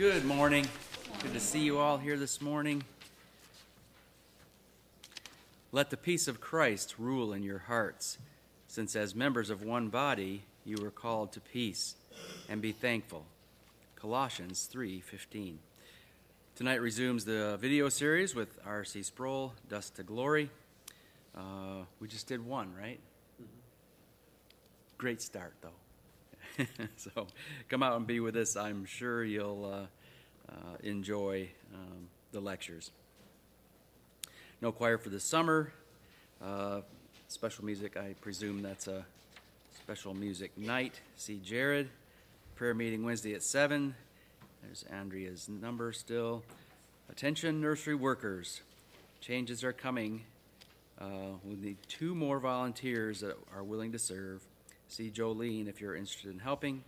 Good morning. Good to see you all here this morning. Let the peace of Christ rule in your hearts, since as members of one body you were called to peace, and be thankful. Colossians 3:15. Tonight resumes the video series with R.C. Sproul, Dust to Glory. Uh, we just did one, right? Great start, though. so come out and be with us. I'm sure you'll uh, uh, enjoy um, the lectures. No choir for the summer. Uh, special music, I presume that's a special music night. See Jared. Prayer meeting Wednesday at 7. There's Andrea's number still. Attention, nursery workers. Changes are coming. Uh, we need two more volunteers that are willing to serve. See Jolene if you're interested in helping.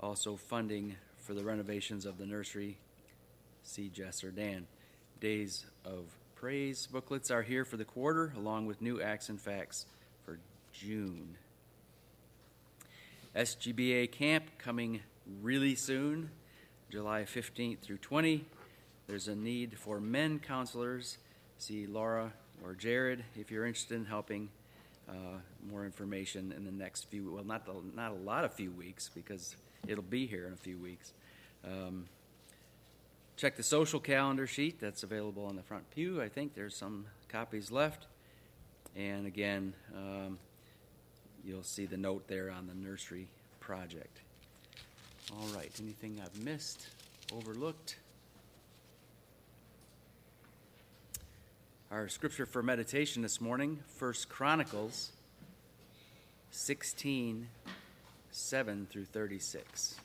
Also, funding for the renovations of the nursery. See Jess or Dan. Days of Praise booklets are here for the quarter, along with new acts and facts for June. SGBA camp coming really soon, July 15th through 20. There's a need for men counselors. See Laura or Jared if you're interested in helping. Uh, more information in the next few. Well, not the, not a lot of few weeks because it'll be here in a few weeks. Um, check the social calendar sheet that's available on the front pew. I think there's some copies left. And again, um, you'll see the note there on the nursery project. All right, anything I've missed, overlooked? Our scripture for meditation this morning, First Chronicles 16, 7 through 36.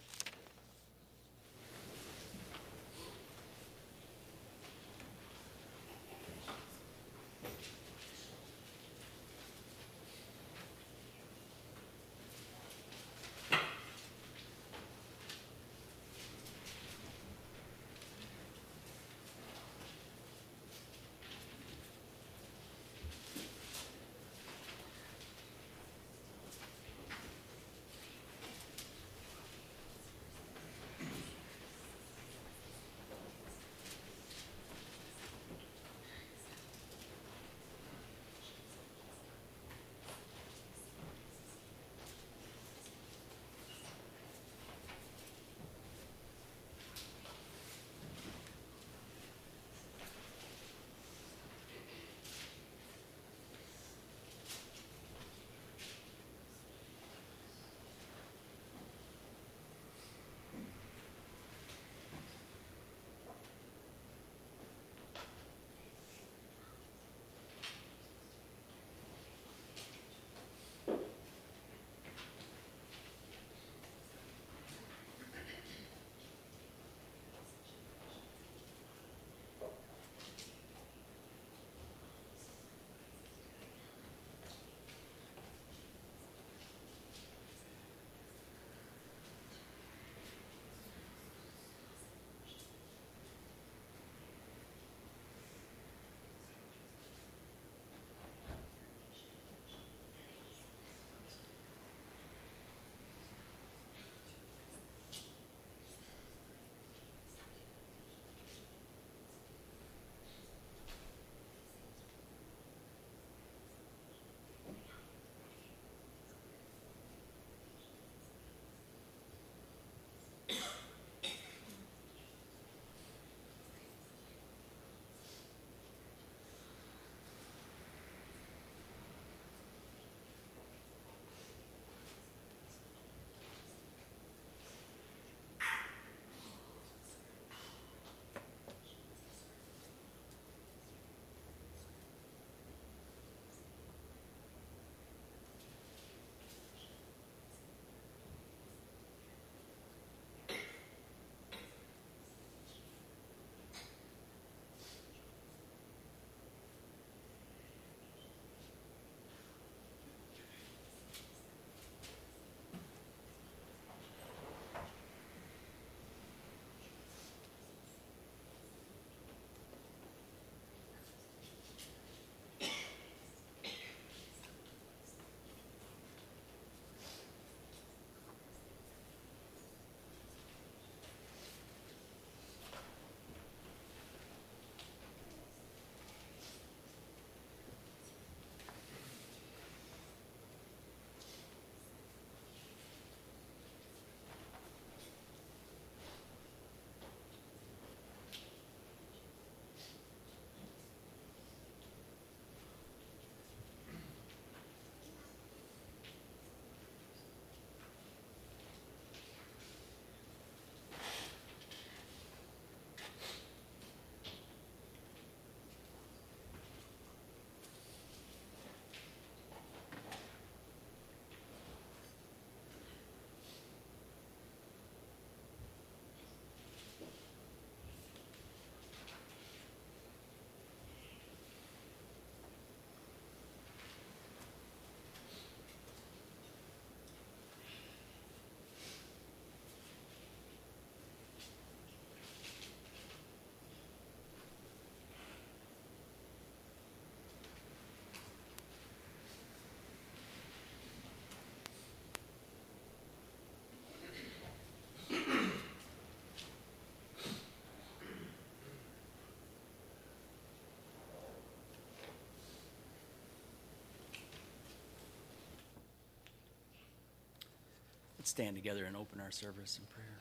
Let's stand together and open our service in prayer.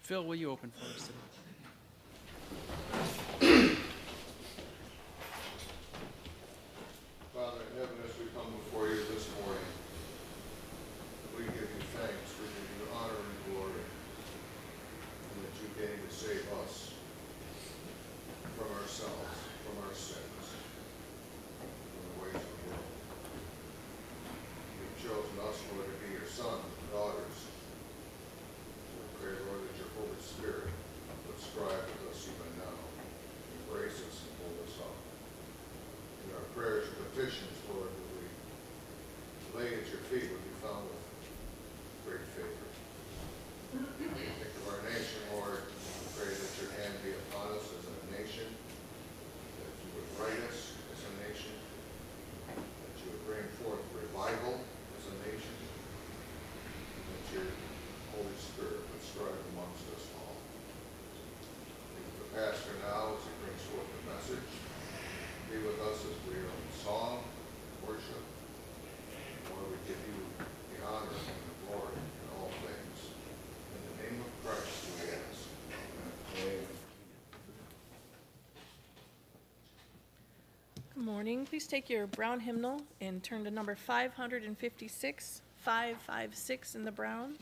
Phil, will you open for us today? your feet when morning. Please take your brown hymnal and turn to number 556, 556 in the brown.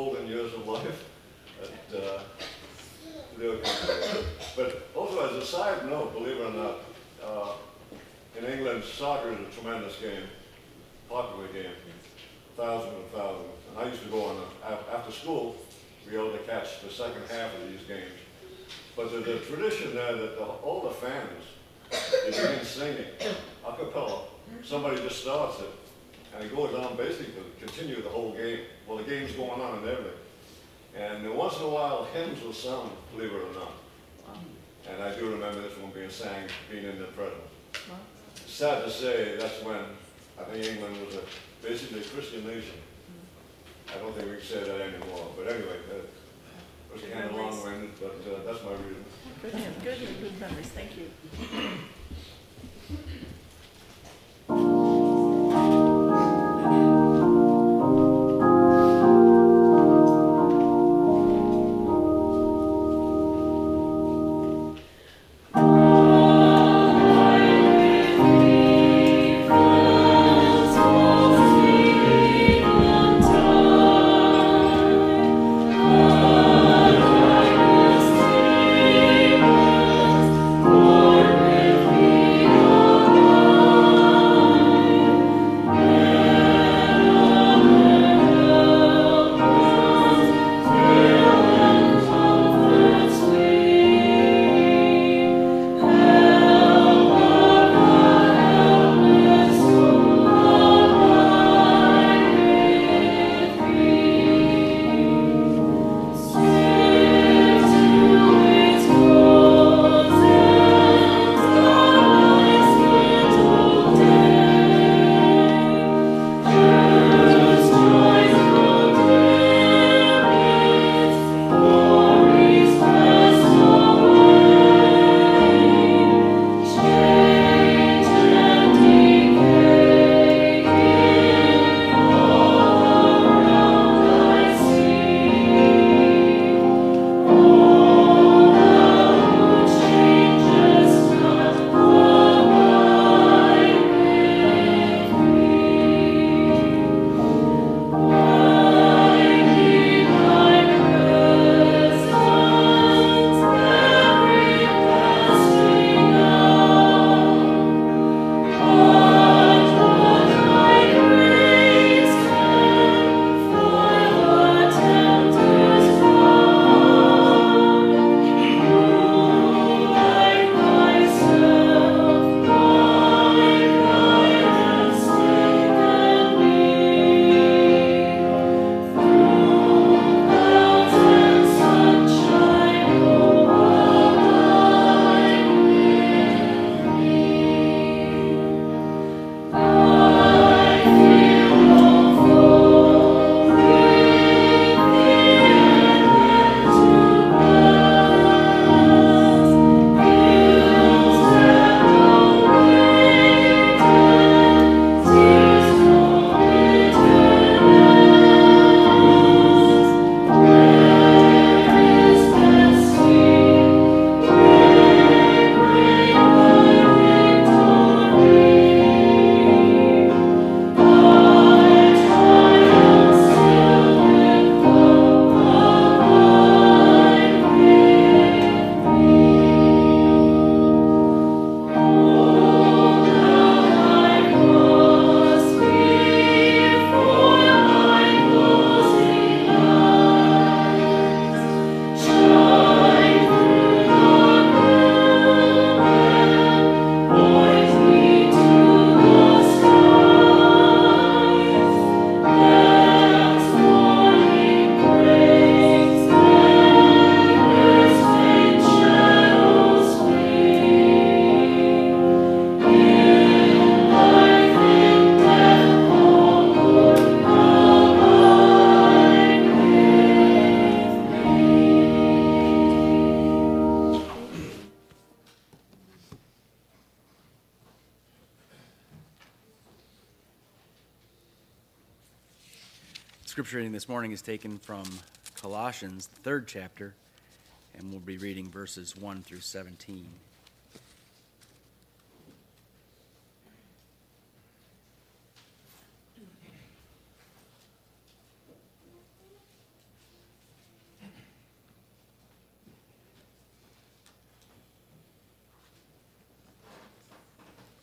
Golden years of life. That, uh. But also as a side note, believe it or not, uh, in England, soccer is a tremendous game, popular game, thousands and thousands. And I used to go on, a, after school, be able to catch the second half of these games. But there's a tradition there that the, all the fans, begin singing a cappella. Somebody just starts it, and it goes on basically to continue the whole game. Well, the game's going on and everything. And once in a while, hymns will sound, believe it or not. And I do remember this one being sang, being in the presence. Sad to say, that's when I think England was a, basically a Christian nation. I don't think we can say that anymore, but anyway, that was kind of long-winded, but uh, that's my reason. Good, good, good memories, thank you. this morning is taken from Colossians, the third chapter, and we'll be reading verses 1 through 17. Would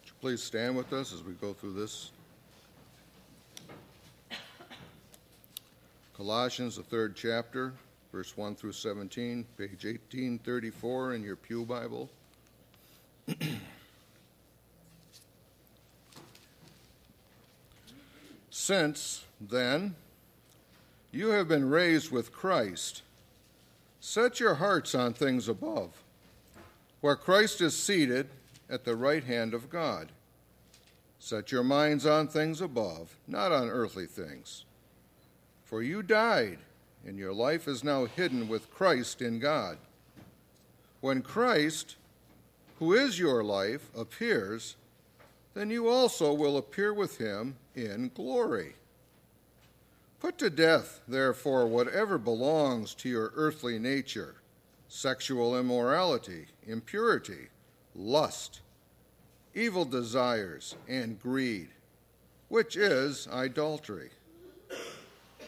you please stand with us as we go through this? Colossians, the third chapter, verse 1 through 17, page 1834 in your Pew Bible. Since, then, you have been raised with Christ, set your hearts on things above, where Christ is seated at the right hand of God. Set your minds on things above, not on earthly things. For you died, and your life is now hidden with Christ in God. When Christ, who is your life, appears, then you also will appear with him in glory. Put to death, therefore, whatever belongs to your earthly nature sexual immorality, impurity, lust, evil desires, and greed, which is idolatry.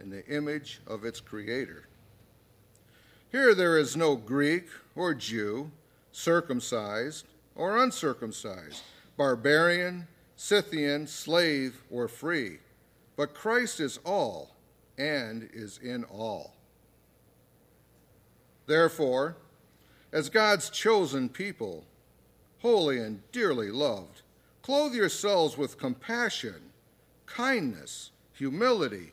in the image of its creator. Here there is no Greek or Jew, circumcised or uncircumcised, barbarian, Scythian, slave, or free, but Christ is all and is in all. Therefore, as God's chosen people, holy and dearly loved, clothe yourselves with compassion, kindness, humility,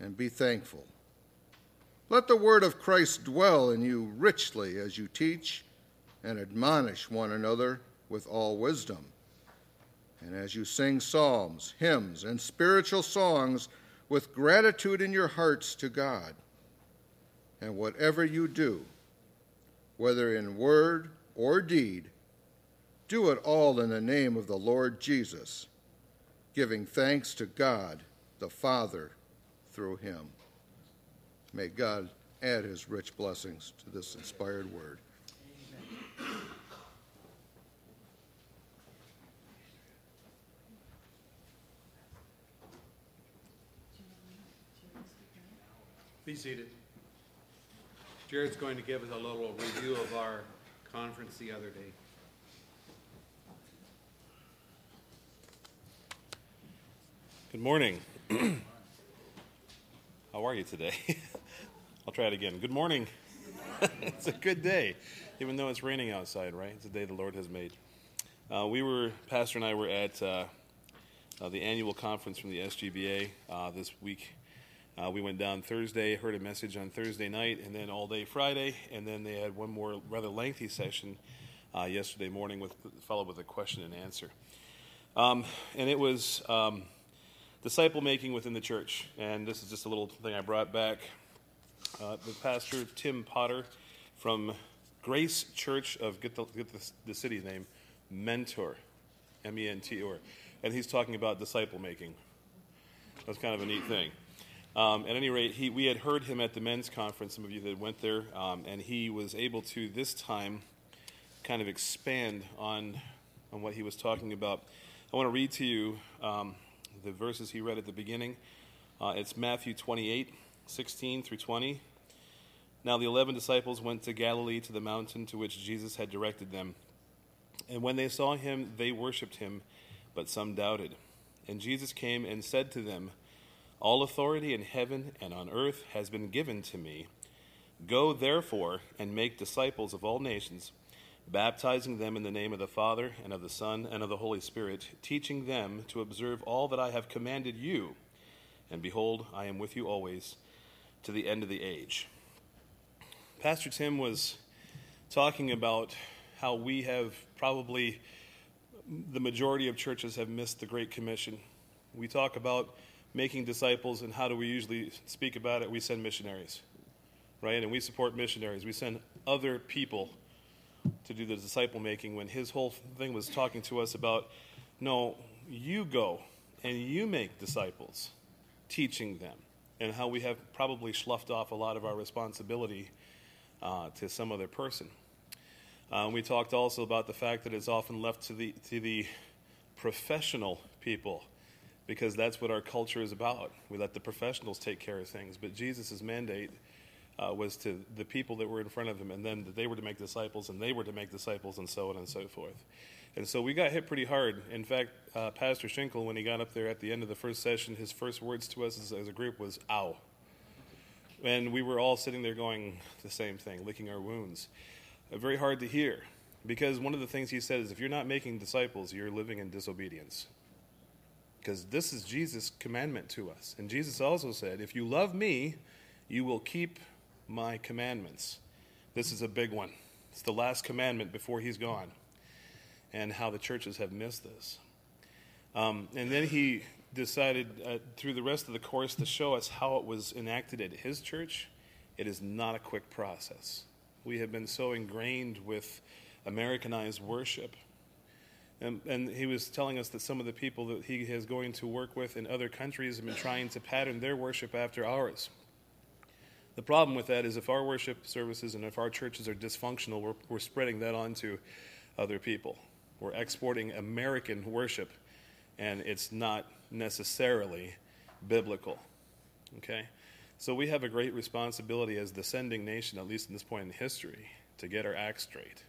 and be thankful. Let the word of Christ dwell in you richly as you teach and admonish one another with all wisdom. And as you sing psalms, hymns, and spiritual songs with gratitude in your hearts to God. And whatever you do, whether in word or deed, do it all in the name of the Lord Jesus, giving thanks to God the Father through him. May God add his rich blessings to this inspired word. Be seated. Jared's going to give us a little review of our conference the other day. Good morning. How are you today? I'll try it again. Good morning. it's a good day, even though it's raining outside, right? It's a day the Lord has made. Uh, we were, Pastor and I were at uh, uh, the annual conference from the SGBA uh, this week. Uh, we went down Thursday, heard a message on Thursday night, and then all day Friday, and then they had one more rather lengthy session uh, yesterday morning, with followed with a question and answer. Um, and it was um, disciple making within the church. And this is just a little thing I brought back. Uh, the pastor Tim Potter from Grace Church of get the, get the, the city's name, Mentor, M E N T O R, and he's talking about disciple making. That's kind of a neat thing. Um, at any rate, he, we had heard him at the men's conference, some of you that went there, um, and he was able to this time kind of expand on, on what he was talking about. I want to read to you um, the verses he read at the beginning. Uh, it's Matthew 28, 16 through 20. Now the eleven disciples went to Galilee to the mountain to which Jesus had directed them. And when they saw him, they worshipped him, but some doubted. And Jesus came and said to them, All authority in heaven and on earth has been given to me. Go therefore and make disciples of all nations, baptizing them in the name of the Father and of the Son and of the Holy Spirit, teaching them to observe all that I have commanded you. And behold, I am with you always to the end of the age. Pastor Tim was talking about how we have probably the majority of churches have missed the Great Commission. We talk about making disciples, and how do we usually speak about it? We send missionaries, right? And we support missionaries. We send other people to do the disciple making when his whole thing was talking to us about no, you go and you make disciples, teaching them, and how we have probably sloughed off a lot of our responsibility uh, to some other person. Um, we talked also about the fact that it's often left to the, to the professional people because that's what our culture is about. We let the professionals take care of things. But Jesus' mandate uh, was to the people that were in front of him, and then that they were to make disciples, and they were to make disciples, and so on and so forth. And so we got hit pretty hard. In fact, uh, Pastor Schinkel, when he got up there at the end of the first session, his first words to us as, as a group was, ow. And we were all sitting there going the same thing, licking our wounds. Uh, very hard to hear. Because one of the things he said is if you're not making disciples, you're living in disobedience. Because this is Jesus' commandment to us. And Jesus also said, if you love me, you will keep my commandments. This is a big one. It's the last commandment before he's gone. And how the churches have missed this. Um, and then he decided uh, through the rest of the course to show us how it was enacted at his church. It is not a quick process. We have been so ingrained with Americanized worship. And, and, he was telling us that some of the people that he is going to work with in other countries have been trying to pattern their worship after ours. The problem with that is if our worship services and if our churches are dysfunctional, we're, we're spreading that onto other people. We're exporting American worship, and it's not necessarily biblical. Okay? So we have a great responsibility as the sending nation, at least in this point in history, to get our act straight.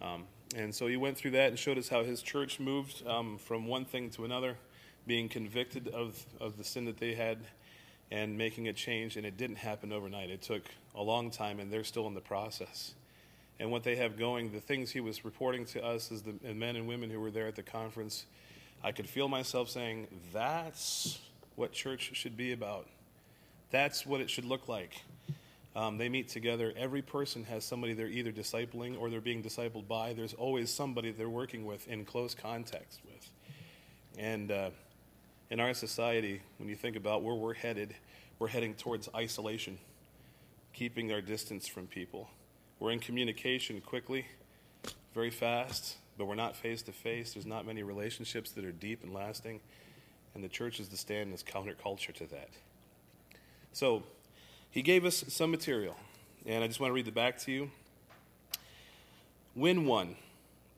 Um, and so he went through that and showed us how his church moved um, from one thing to another, being convicted of, of the sin that they had and making a change. And it didn't happen overnight, it took a long time, and they're still in the process. And what they have going, the things he was reporting to us as the men and women who were there at the conference, I could feel myself saying, that's what church should be about. That's what it should look like. Um, they meet together. Every person has somebody they're either discipling or they're being discipled by. There's always somebody they're working with in close context with. And uh, in our society, when you think about where we're headed, we're heading towards isolation, keeping our distance from people. We're in communication quickly, very fast, but we're not face to face. There's not many relationships that are deep and lasting. And the church is the stand as counterculture to that. So, he gave us some material, and I just want to read the back to you. Win one.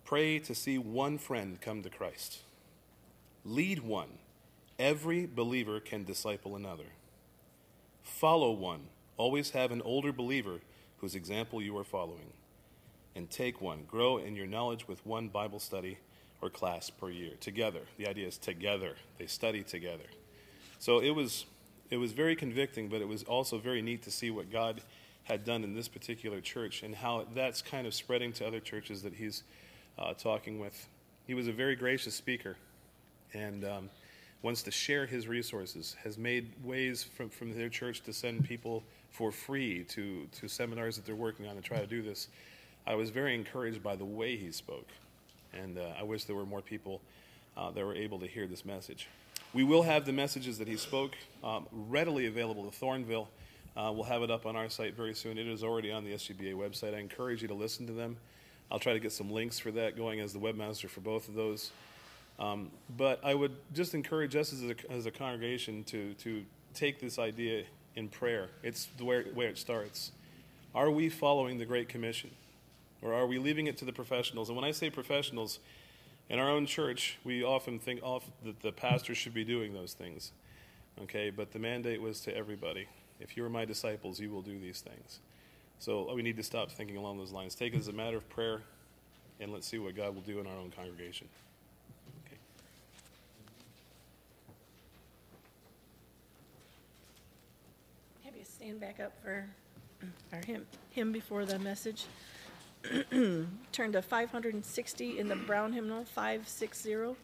Pray to see one friend come to Christ. Lead one. Every believer can disciple another. Follow one. Always have an older believer whose example you are following. And take one. Grow in your knowledge with one Bible study or class per year. Together. The idea is together. They study together. So it was it was very convicting, but it was also very neat to see what God had done in this particular church and how that's kind of spreading to other churches that he's uh, talking with. He was a very gracious speaker and um, wants to share his resources, has made ways from, from their church to send people for free to, to seminars that they're working on to try to do this. I was very encouraged by the way he spoke, and uh, I wish there were more people uh, that were able to hear this message. We will have the messages that he spoke um, readily available to Thornville. Uh, we'll have it up on our site very soon. It is already on the SGBA website. I encourage you to listen to them. I'll try to get some links for that going as the webmaster for both of those. Um, but I would just encourage us as a, as a congregation to, to take this idea in prayer. It's way, way it starts. Are we following the Great Commission? Or are we leaving it to the professionals? And when I say professionals, in our own church, we often think off that the pastor should be doing those things. Okay, but the mandate was to everybody. If you are my disciples, you will do these things. So we need to stop thinking along those lines. Take it as a matter of prayer, and let's see what God will do in our own congregation. Okay. Have you stand back up for our hymn, hymn before the message. Turn to 560 in the Brown hymnal, 560.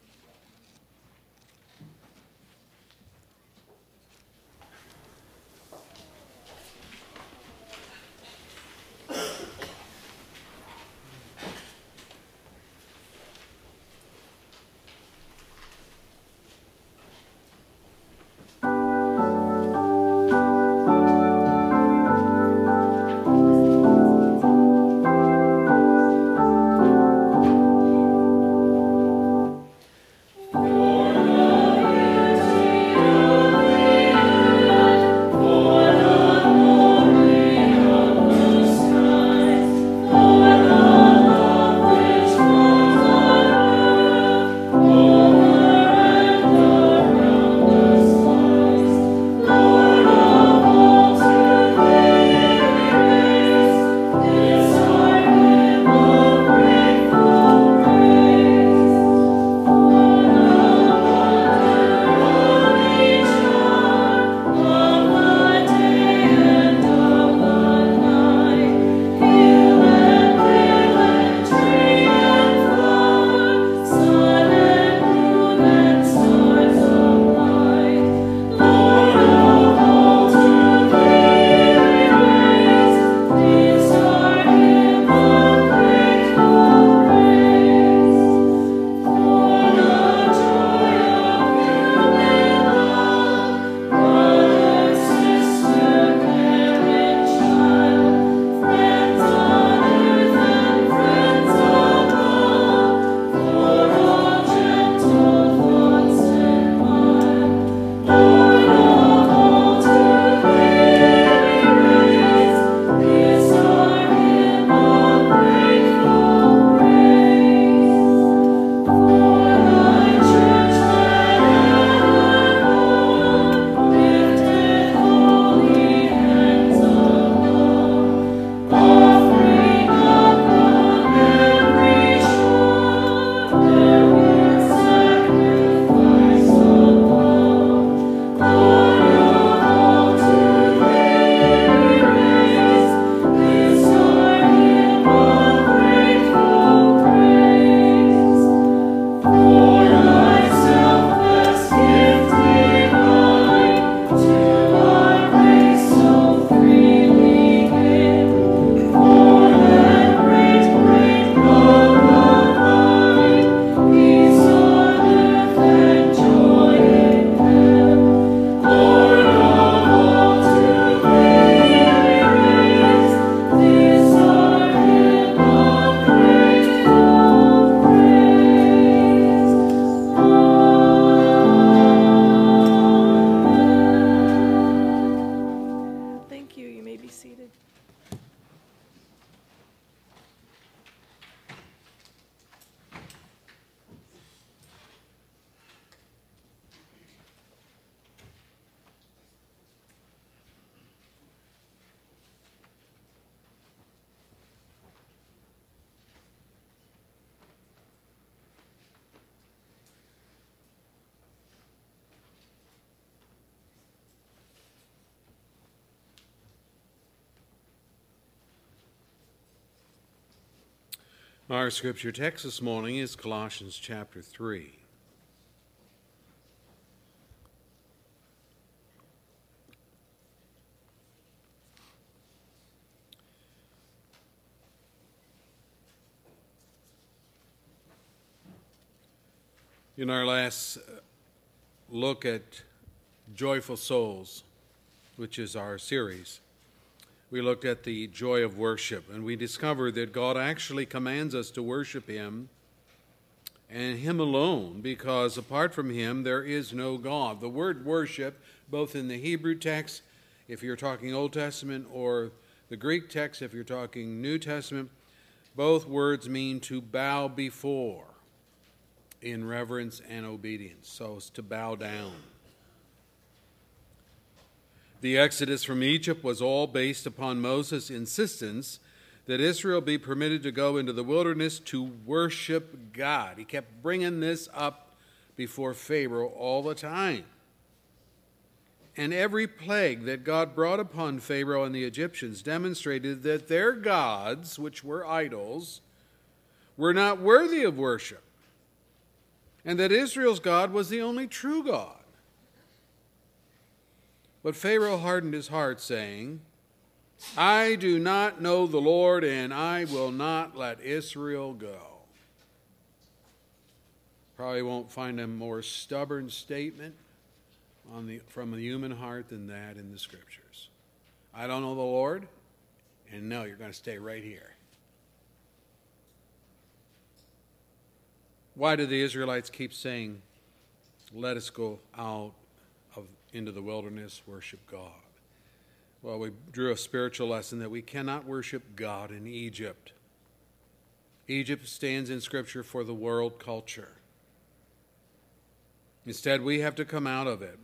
Scripture text this morning is Colossians chapter 3. In our last uh, look at Joyful Souls, which is our series, we looked at the joy of worship, and we discovered that God actually commands us to worship Him and Him alone, because apart from Him, there is no God. The word worship, both in the Hebrew text, if you're talking Old Testament, or the Greek text, if you're talking New Testament, both words mean to bow before in reverence and obedience. So it's to bow down. The exodus from Egypt was all based upon Moses' insistence that Israel be permitted to go into the wilderness to worship God. He kept bringing this up before Pharaoh all the time. And every plague that God brought upon Pharaoh and the Egyptians demonstrated that their gods, which were idols, were not worthy of worship, and that Israel's God was the only true God. But Pharaoh hardened his heart, saying, I do not know the Lord, and I will not let Israel go. Probably won't find a more stubborn statement the, from the human heart than that in the scriptures. I don't know the Lord, and no, you're going to stay right here. Why do the Israelites keep saying, Let us go out into the wilderness, worship God? Well, we drew a spiritual lesson that we cannot worship God in Egypt. Egypt stands in Scripture for the world culture. Instead, we have to come out of it.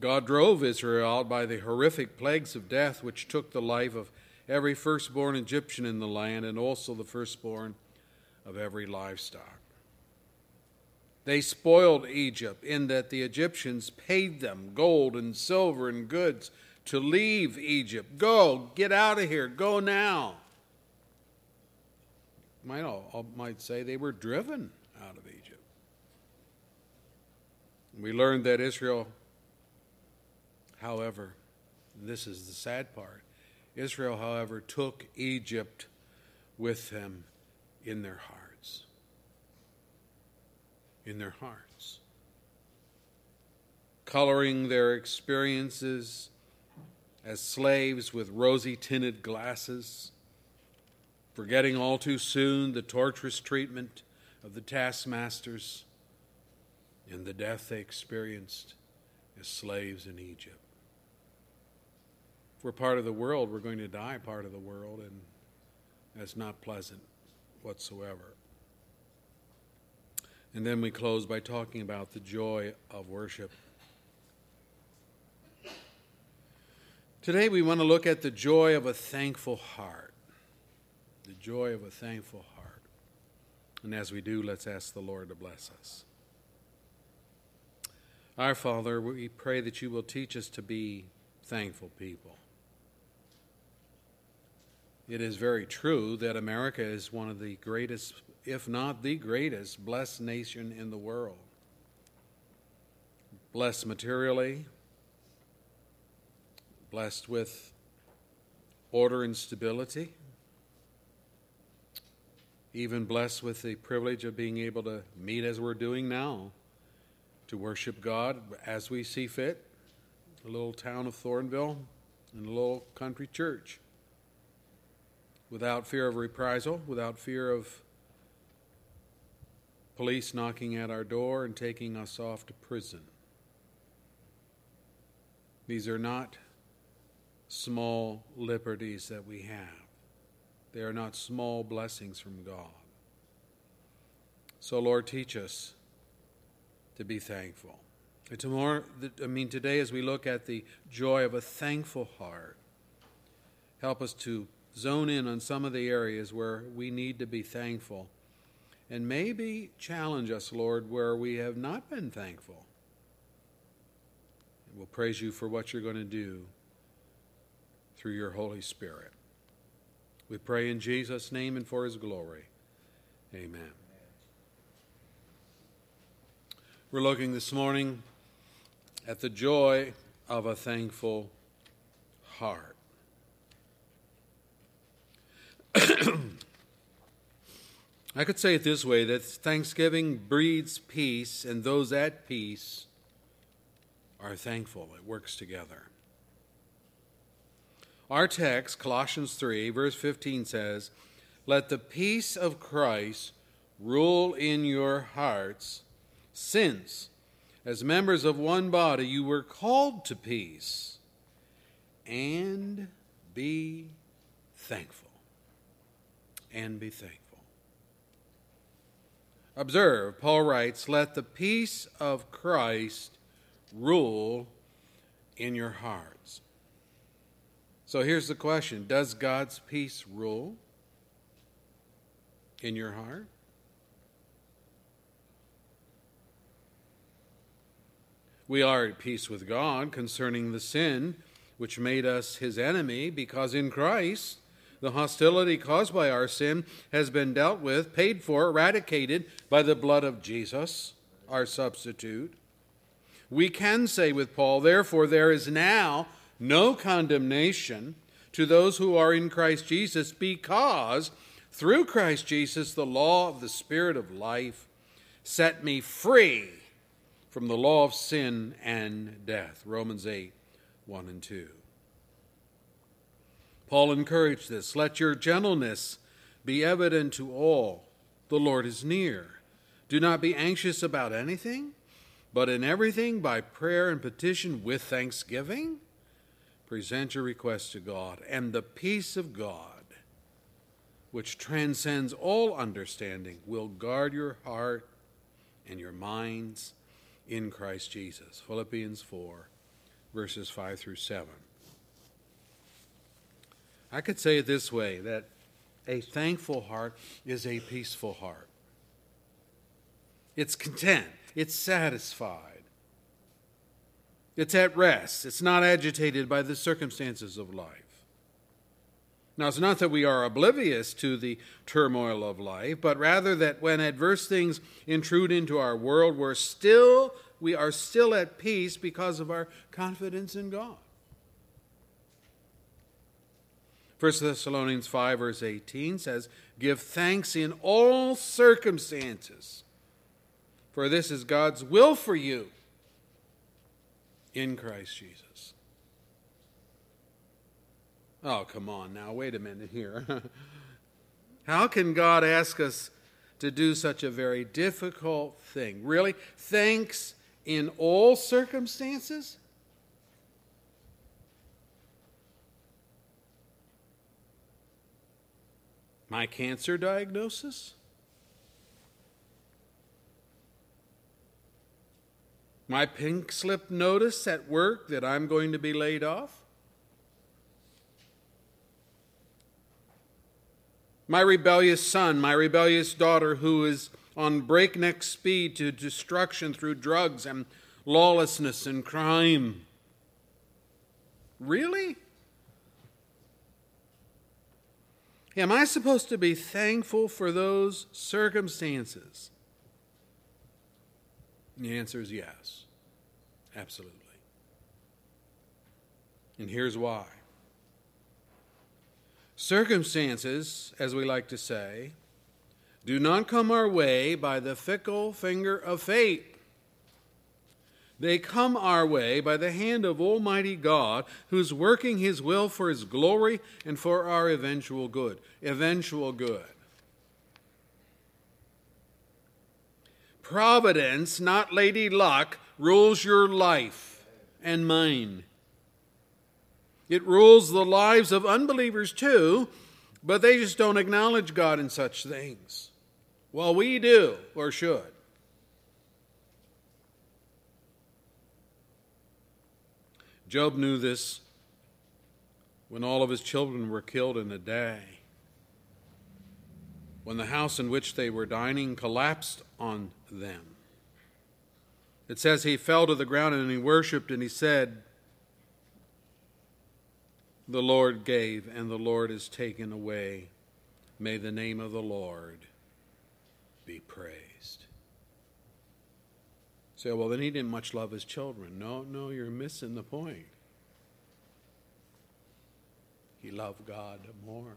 God drove Israel out by the horrific plagues of death, which took the life of every firstborn Egyptian in the land and also the firstborn of every livestock. They spoiled Egypt in that the Egyptians paid them gold and silver and goods to leave Egypt. Go, get out of here, go now. Might, all, might say they were driven out of Egypt. We learned that Israel, however, this is the sad part, Israel, however, took Egypt with them in their hearts. In their hearts. Coloring their experiences as slaves with rosy tinted glasses, forgetting all too soon the torturous treatment of the taskmasters and the death they experienced as slaves in Egypt. If we're part of the world, we're going to die part of the world, and that's not pleasant whatsoever. And then we close by talking about the joy of worship. Today we want to look at the joy of a thankful heart. The joy of a thankful heart. And as we do, let's ask the Lord to bless us. Our Father, we pray that you will teach us to be thankful people. It is very true that America is one of the greatest, if not the greatest, blessed nation in the world. Blessed materially, blessed with order and stability, even blessed with the privilege of being able to meet as we're doing now to worship God as we see fit. The little town of Thornville and a little country church. Without fear of reprisal, without fear of police knocking at our door and taking us off to prison. These are not small liberties that we have. They are not small blessings from God. So, Lord, teach us to be thankful. And tomorrow, I mean, today, as we look at the joy of a thankful heart, help us to zone in on some of the areas where we need to be thankful. And maybe challenge us, Lord, where we have not been thankful. And we'll praise you for what you're going to do through your Holy Spirit. We pray in Jesus' name and for his glory. Amen. We're looking this morning at the joy of a thankful heart. I could say it this way that thanksgiving breeds peace, and those at peace are thankful. It works together. Our text, Colossians 3, verse 15 says, Let the peace of Christ rule in your hearts, since, as members of one body, you were called to peace, and be thankful. And be thankful. Observe, Paul writes, Let the peace of Christ rule in your hearts. So here's the question Does God's peace rule in your heart? We are at peace with God concerning the sin which made us his enemy, because in Christ the hostility caused by our sin has been dealt with, paid for, eradicated by the blood of Jesus, our substitute. We can say with Paul, therefore, there is now no condemnation to those who are in Christ Jesus, because through Christ Jesus the law of the Spirit of life set me free from the law of sin and death. Romans 8 1 and 2. Paul encouraged this let your gentleness be evident to all. The Lord is near. Do not be anxious about anything, but in everything by prayer and petition with thanksgiving. Present your requests to God, and the peace of God, which transcends all understanding, will guard your heart and your minds in Christ Jesus. Philippians 4, verses 5 through 7. I could say it this way that a thankful heart is a peaceful heart. It's content, it's satisfied, it's at rest, it's not agitated by the circumstances of life. Now, it's not that we are oblivious to the turmoil of life, but rather that when adverse things intrude into our world, we're still, we are still at peace because of our confidence in God. 1 Thessalonians 5, verse 18 says, Give thanks in all circumstances, for this is God's will for you in Christ Jesus. Oh, come on now, wait a minute here. How can God ask us to do such a very difficult thing? Really? Thanks in all circumstances? My cancer diagnosis? My pink slip notice at work that I'm going to be laid off? My rebellious son, my rebellious daughter who is on breakneck speed to destruction through drugs and lawlessness and crime. Really? Am I supposed to be thankful for those circumstances? the answer is yes, absolutely. And here's why. Circumstances, as we like to say, do not come our way by the fickle finger of fate. They come our way by the hand of Almighty God, who's working His will for His glory and for our eventual good. Eventual good. Providence, not Lady Luck, rules your life and mine. It rules the lives of unbelievers too, but they just don't acknowledge God in such things. Well, we do, or should. Job knew this when all of his children were killed in a day. When the house in which they were dining collapsed on them. It says he fell to the ground and he worshiped and he said, The Lord gave and the Lord is taken away. May the name of the Lord be praised. Say, well, then he didn't much love his children. No, no, you're missing the point. He loved God more.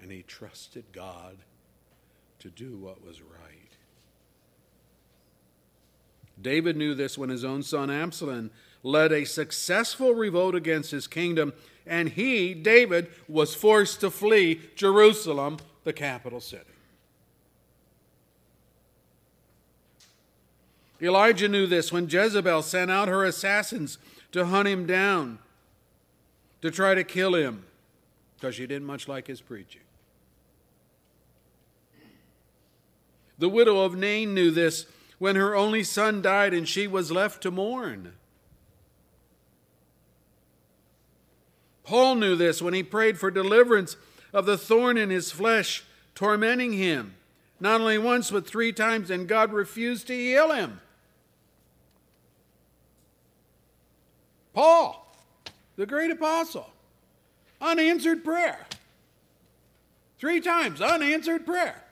And he trusted God to do what was right. David knew this when his own son Absalom led a successful revolt against his kingdom, and he, David, was forced to flee Jerusalem, the capital city. Elijah knew this when Jezebel sent out her assassins to hunt him down, to try to kill him, because she didn't much like his preaching. The widow of Nain knew this when her only son died and she was left to mourn. Paul knew this when he prayed for deliverance of the thorn in his flesh, tormenting him, not only once, but three times, and God refused to heal him. Paul, the great apostle, unanswered prayer. Three times, unanswered prayer.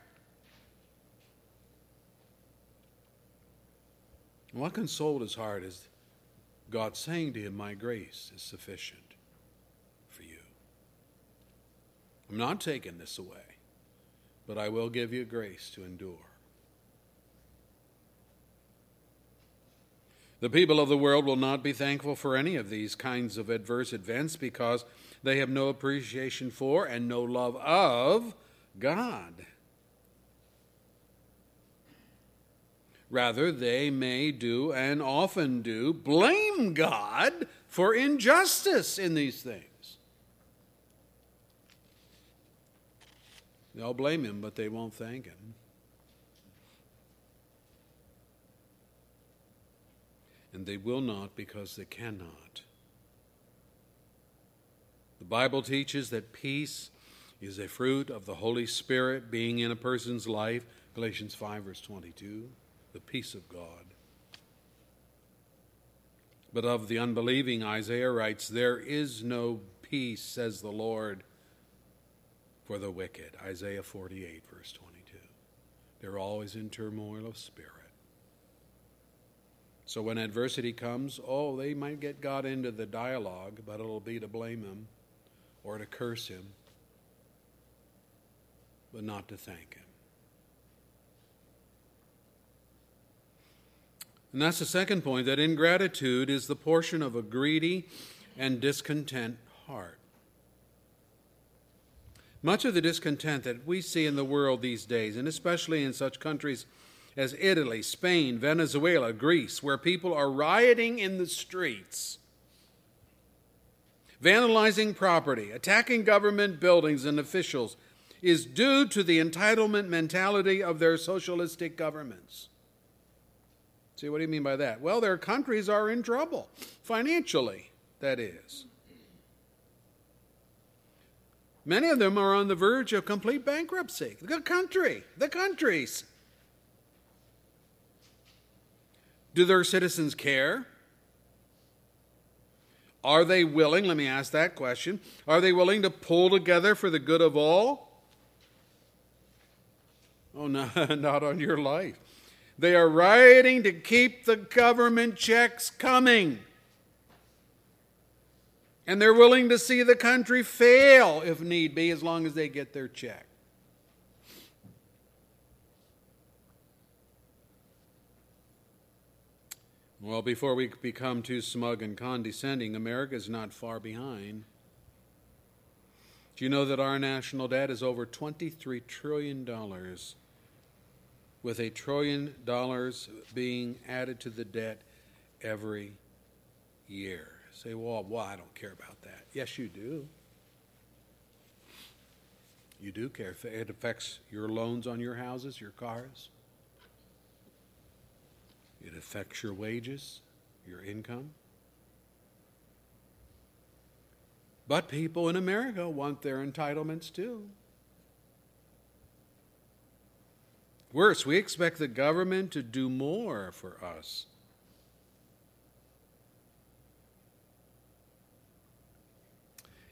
What consoled his heart is God saying to him, My grace is sufficient for you. I'm not taking this away, but I will give you grace to endure. The people of the world will not be thankful for any of these kinds of adverse events because they have no appreciation for and no love of God. Rather, they may do and often do blame God for injustice in these things. They'll blame Him, but they won't thank Him. And they will not because they cannot. The Bible teaches that peace is a fruit of the Holy Spirit being in a person's life. Galatians 5, verse 22 the peace of God. But of the unbelieving, Isaiah writes, There is no peace, says the Lord, for the wicked. Isaiah 48, verse 22. They're always in turmoil of spirit. So when adversity comes, oh, they might get God into the dialogue, but it'll be to blame him or to curse him, but not to thank him. And that's the second point that ingratitude is the portion of a greedy and discontent heart. Much of the discontent that we see in the world these days, and especially in such countries as Italy, Spain, Venezuela, Greece, where people are rioting in the streets, vandalizing property, attacking government buildings and officials, is due to the entitlement mentality of their socialistic governments. See, what do you mean by that? Well, their countries are in trouble, financially, that is. Many of them are on the verge of complete bankruptcy. The country, the countries. Do their citizens care? Are they willing, let me ask that question, are they willing to pull together for the good of all? Oh, no, not on your life. They are rioting to keep the government checks coming. And they're willing to see the country fail if need be, as long as they get their check. Well, before we become too smug and condescending, America is not far behind. Do you know that our national debt is over $23 trillion? with a trillion dollars being added to the debt every year. Say, well, well, I don't care about that. Yes, you do. You do care. It affects your loans on your houses, your cars. It affects your wages, your income. But people in America want their entitlements too. Worse, we expect the government to do more for us.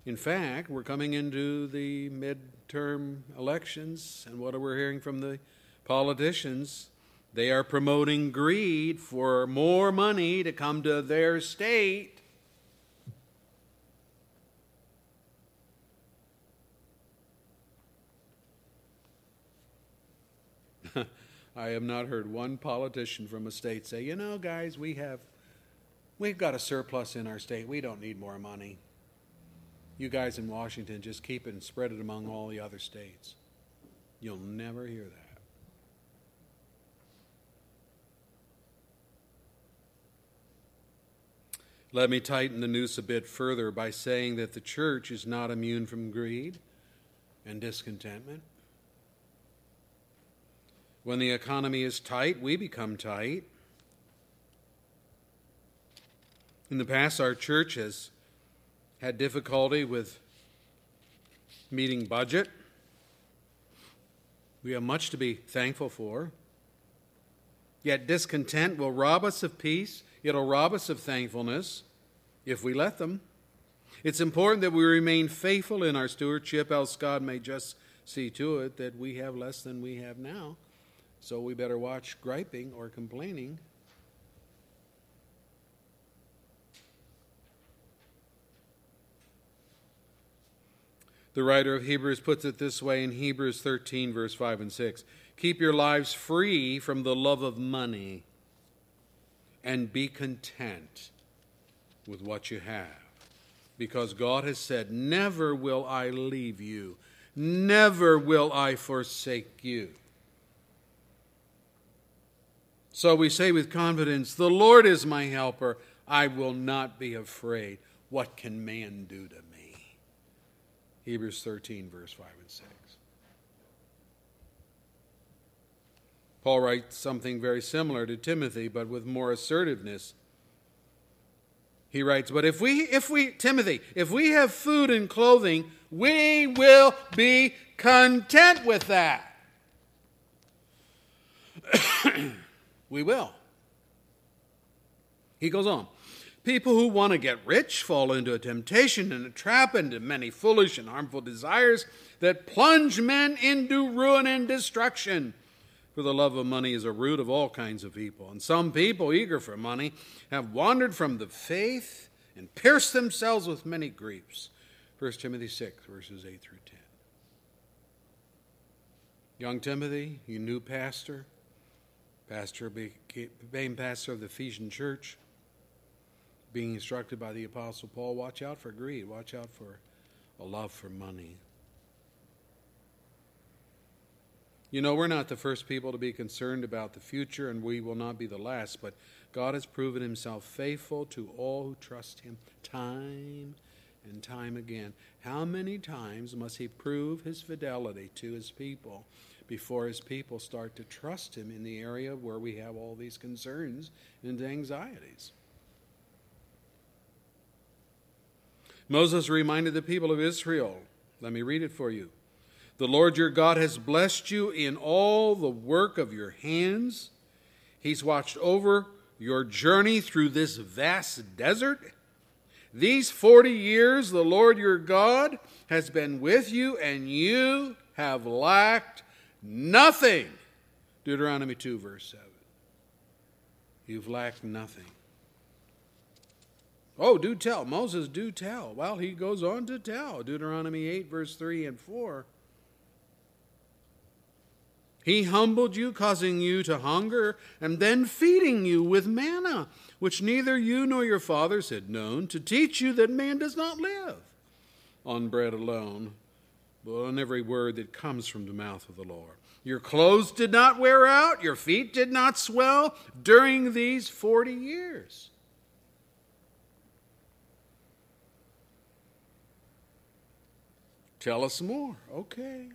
In fact, we're coming into the midterm elections, and what are we hearing from the politicians? They are promoting greed for more money to come to their state I have not heard one politician from a state say, you know, guys, we have we've got a surplus in our state. We don't need more money. You guys in Washington just keep it and spread it among all the other states. You'll never hear that. Let me tighten the noose a bit further by saying that the church is not immune from greed and discontentment. When the economy is tight, we become tight. In the past, our church has, had difficulty with meeting budget. We have much to be thankful for. Yet discontent will rob us of peace, it'll rob us of thankfulness if we let them. It's important that we remain faithful in our stewardship, else God may just see to it that we have less than we have now. So we better watch griping or complaining. The writer of Hebrews puts it this way in Hebrews 13, verse 5 and 6 Keep your lives free from the love of money and be content with what you have. Because God has said, Never will I leave you, never will I forsake you. So we say with confidence, The Lord is my helper. I will not be afraid. What can man do to me? Hebrews 13, verse 5 and 6. Paul writes something very similar to Timothy, but with more assertiveness. He writes, But if we, if we, Timothy, if we have food and clothing, we will be content with that. we will. He goes on. People who want to get rich fall into a temptation and a trap into many foolish and harmful desires that plunge men into ruin and destruction. For the love of money is a root of all kinds of evil. And some people, eager for money, have wandered from the faith and pierced themselves with many griefs. 1 Timothy 6, verses 8 through 10. Young Timothy, you new pastor, pastor became pastor of the Ephesian church, being instructed by the Apostle Paul, watch out for greed, watch out for a love for money. You know, we're not the first people to be concerned about the future, and we will not be the last, but God has proven himself faithful to all who trust him time and time again. How many times must he prove his fidelity to his people before his people start to trust him in the area where we have all these concerns and anxieties? Moses reminded the people of Israel. Let me read it for you. The Lord your God has blessed you in all the work of your hands. He's watched over your journey through this vast desert. These 40 years, the Lord your God has been with you, and you have lacked nothing. Deuteronomy 2, verse 7. You've lacked nothing. Oh, do tell. Moses, do tell. Well, he goes on to tell. Deuteronomy 8, verse 3 and 4. He humbled you, causing you to hunger, and then feeding you with manna, which neither you nor your fathers had known, to teach you that man does not live on bread alone, but on every word that comes from the mouth of the Lord. Your clothes did not wear out, your feet did not swell during these 40 years. Tell us more. Okay.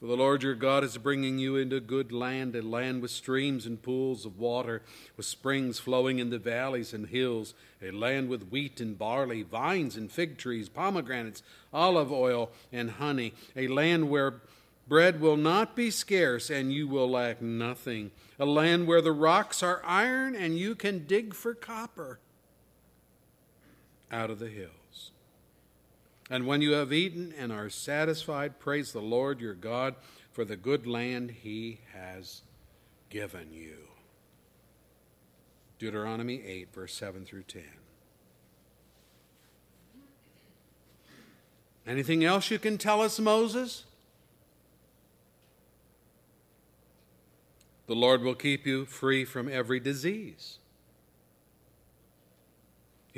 For the Lord your God is bringing you into a good land, a land with streams and pools of water, with springs flowing in the valleys and hills, a land with wheat and barley, vines and fig trees, pomegranates, olive oil, and honey, a land where bread will not be scarce and you will lack nothing, a land where the rocks are iron and you can dig for copper out of the hills. And when you have eaten and are satisfied, praise the Lord your God for the good land he has given you. Deuteronomy 8, verse 7 through 10. Anything else you can tell us, Moses? The Lord will keep you free from every disease.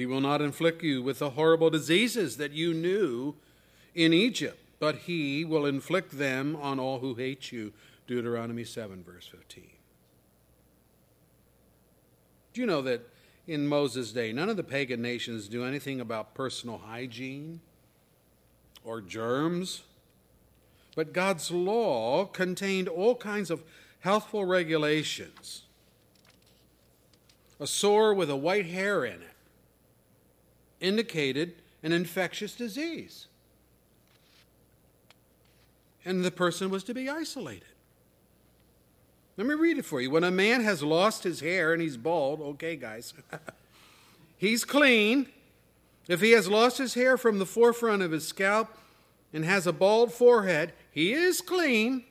He will not inflict you with the horrible diseases that you knew in Egypt, but he will inflict them on all who hate you. Deuteronomy 7, verse 15. Do you know that in Moses' day, none of the pagan nations do anything about personal hygiene or germs? But God's law contained all kinds of healthful regulations. A sore with a white hair in it indicated an infectious disease. And the person was to be isolated. Let me read it for you. When a man has lost his hair and he's bald, okay, guys, he's clean. If he has lost his hair from the forefront of his scalp and has a bald forehead, he is clean.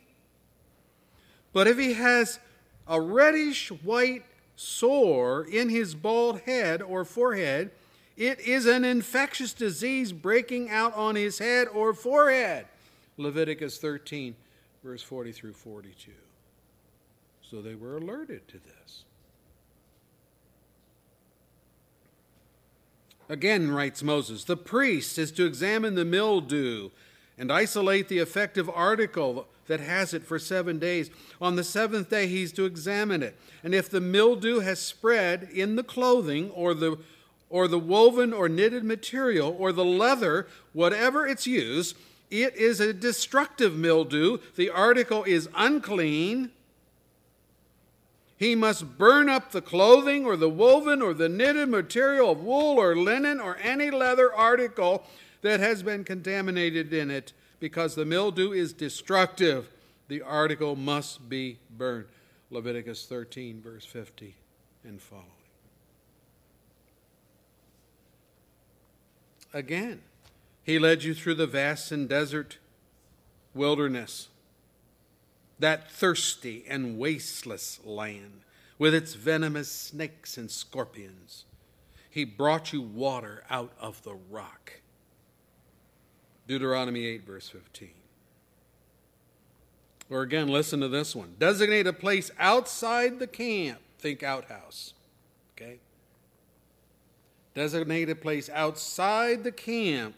But if he has a reddish white sore in his bald head or forehead, it is an infectious disease breaking out on his head or forehead. Leviticus 13, verse 40 through 42. So they were alerted to this. Again, writes Moses, the priest is to examine the mildew and isolate the effective article that has it for seven days. On the seventh day, he's to examine it. And if the mildew has spread in the clothing or the or the woven or knitted material or the leather, whatever its use, it is a destructive mildew. The article is unclean. He must burn up the clothing or the woven or the knitted material of wool or linen or any leather article that has been contaminated in it, because the mildew is destructive. The article must be burned. Leviticus 13, verse 50 and following. Again, he led you through the vast and desert wilderness that thirsty and wasteless land with its venomous snakes and scorpions. He brought you water out of the rock. Deuteronomy 8, verse 15. Or again, listen to this one. Designate a place outside the camp. Think outhouse. Designate a place outside the camp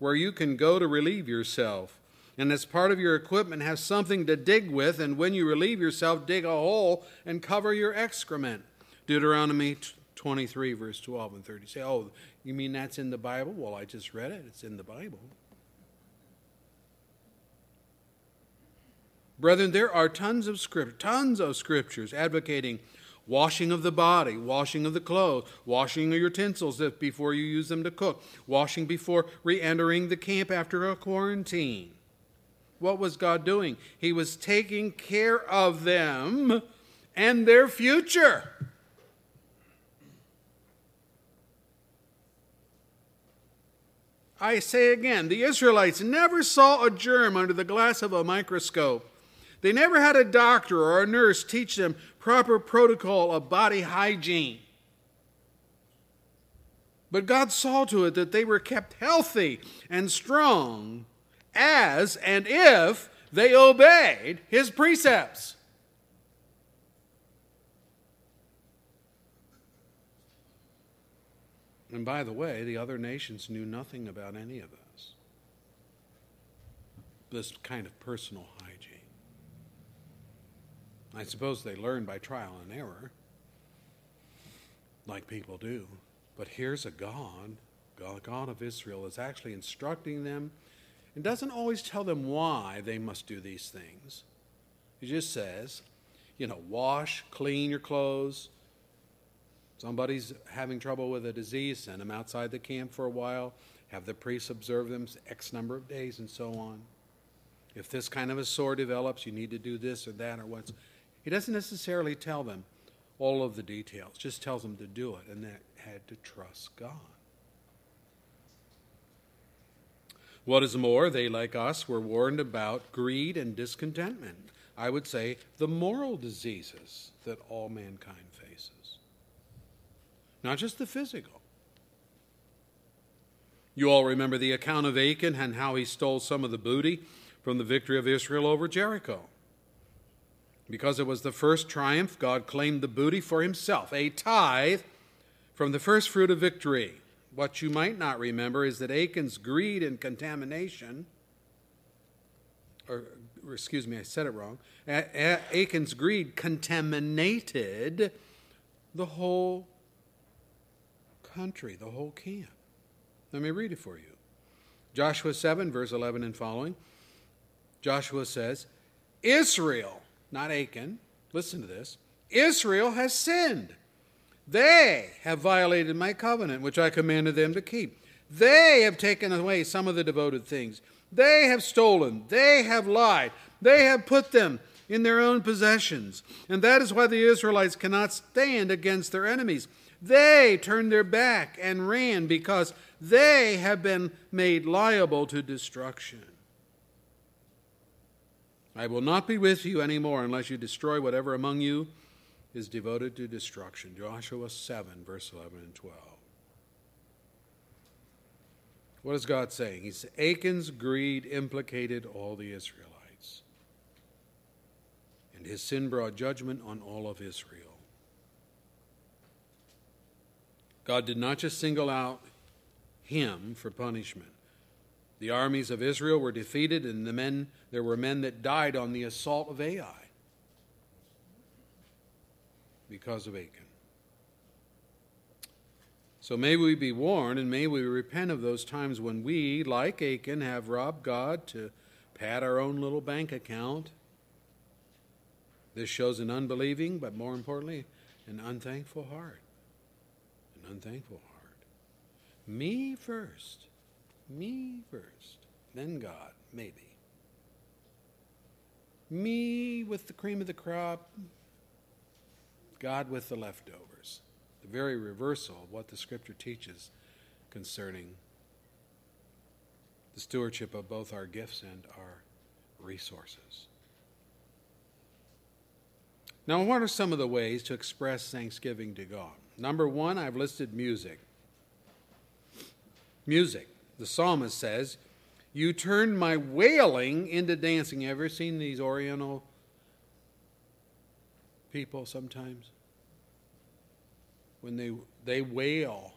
where you can go to relieve yourself and as part of your equipment have something to dig with, and when you relieve yourself, dig a hole and cover your excrement. Deuteronomy 23, verse 12 and 30. Say, oh, you mean that's in the Bible? Well, I just read it. It's in the Bible. Brethren, there are tons of scripture, tons of scriptures advocating washing of the body, washing of the clothes, washing of utensils before you use them to cook, washing before re entering the camp after a quarantine. What was God doing? He was taking care of them and their future. I say again, the Israelites never saw a germ under the glass of a microscope. They never had a doctor or a nurse teach them proper protocol of body hygiene. But God saw to it that they were kept healthy and strong as and if they obeyed his precepts. And by the way, the other nations knew nothing about any of this. This kind of personal hygiene. I suppose they learn by trial and error, like people do. But here's a God, God, God of Israel, is actually instructing them and doesn't always tell them why they must do these things. He just says, you know, wash, clean your clothes. Somebody's having trouble with a disease, send them outside the camp for a while, have the priests observe them X number of days, and so on. If this kind of a sore develops, you need to do this or that or what's. He doesn't necessarily tell them all of the details, just tells them to do it, and they had to trust God. What is more, they, like us, were warned about greed and discontentment. I would say the moral diseases that all mankind faces, not just the physical. You all remember the account of Achan and how he stole some of the booty from the victory of Israel over Jericho. Because it was the first triumph, God claimed the booty for himself, a tithe from the first fruit of victory. What you might not remember is that Achan's greed and contamination, or, excuse me, I said it wrong. Achan's greed contaminated the whole country, the whole camp. Let me read it for you. Joshua 7, verse 11 and following. Joshua says, Israel, not Achan, listen to this Israel has sinned They have violated my covenant, which I commanded them to keep. They have taken away some of the devoted things. They have stolen. They have lied. They have put them in their own possessions. And that is why the Israelites cannot stand against their enemies. They turned their back and ran because they have been made liable to destruction. I will not be with you anymore unless you destroy whatever among you is devoted to destruction. Joshua 7, verse 11 and 12. What is God saying? He's Achan's greed implicated all the Israelites. And his sin brought judgment on all of Israel. God did not just single out him for punishment. The armies of Israel were defeated, and the men, there were men that died on the assault of Ai because of Achan. So may we be warned and may we repent of those times when we, like Achan, have robbed God to pad our own little bank account. This shows an unbelieving, but more importantly, an unthankful heart. An unthankful heart. Me first. Me first. Then God, maybe. Me with the cream of the crop, God with the leftovers. The very reversal of what the scripture teaches concerning the stewardship of both our gifts and our resources. Now, what are some of the ways to express thanksgiving to God? Number one, I've listed music. Music. The psalmist says, You turned my wailing into dancing. You ever seen these Oriental people sometimes when they they wail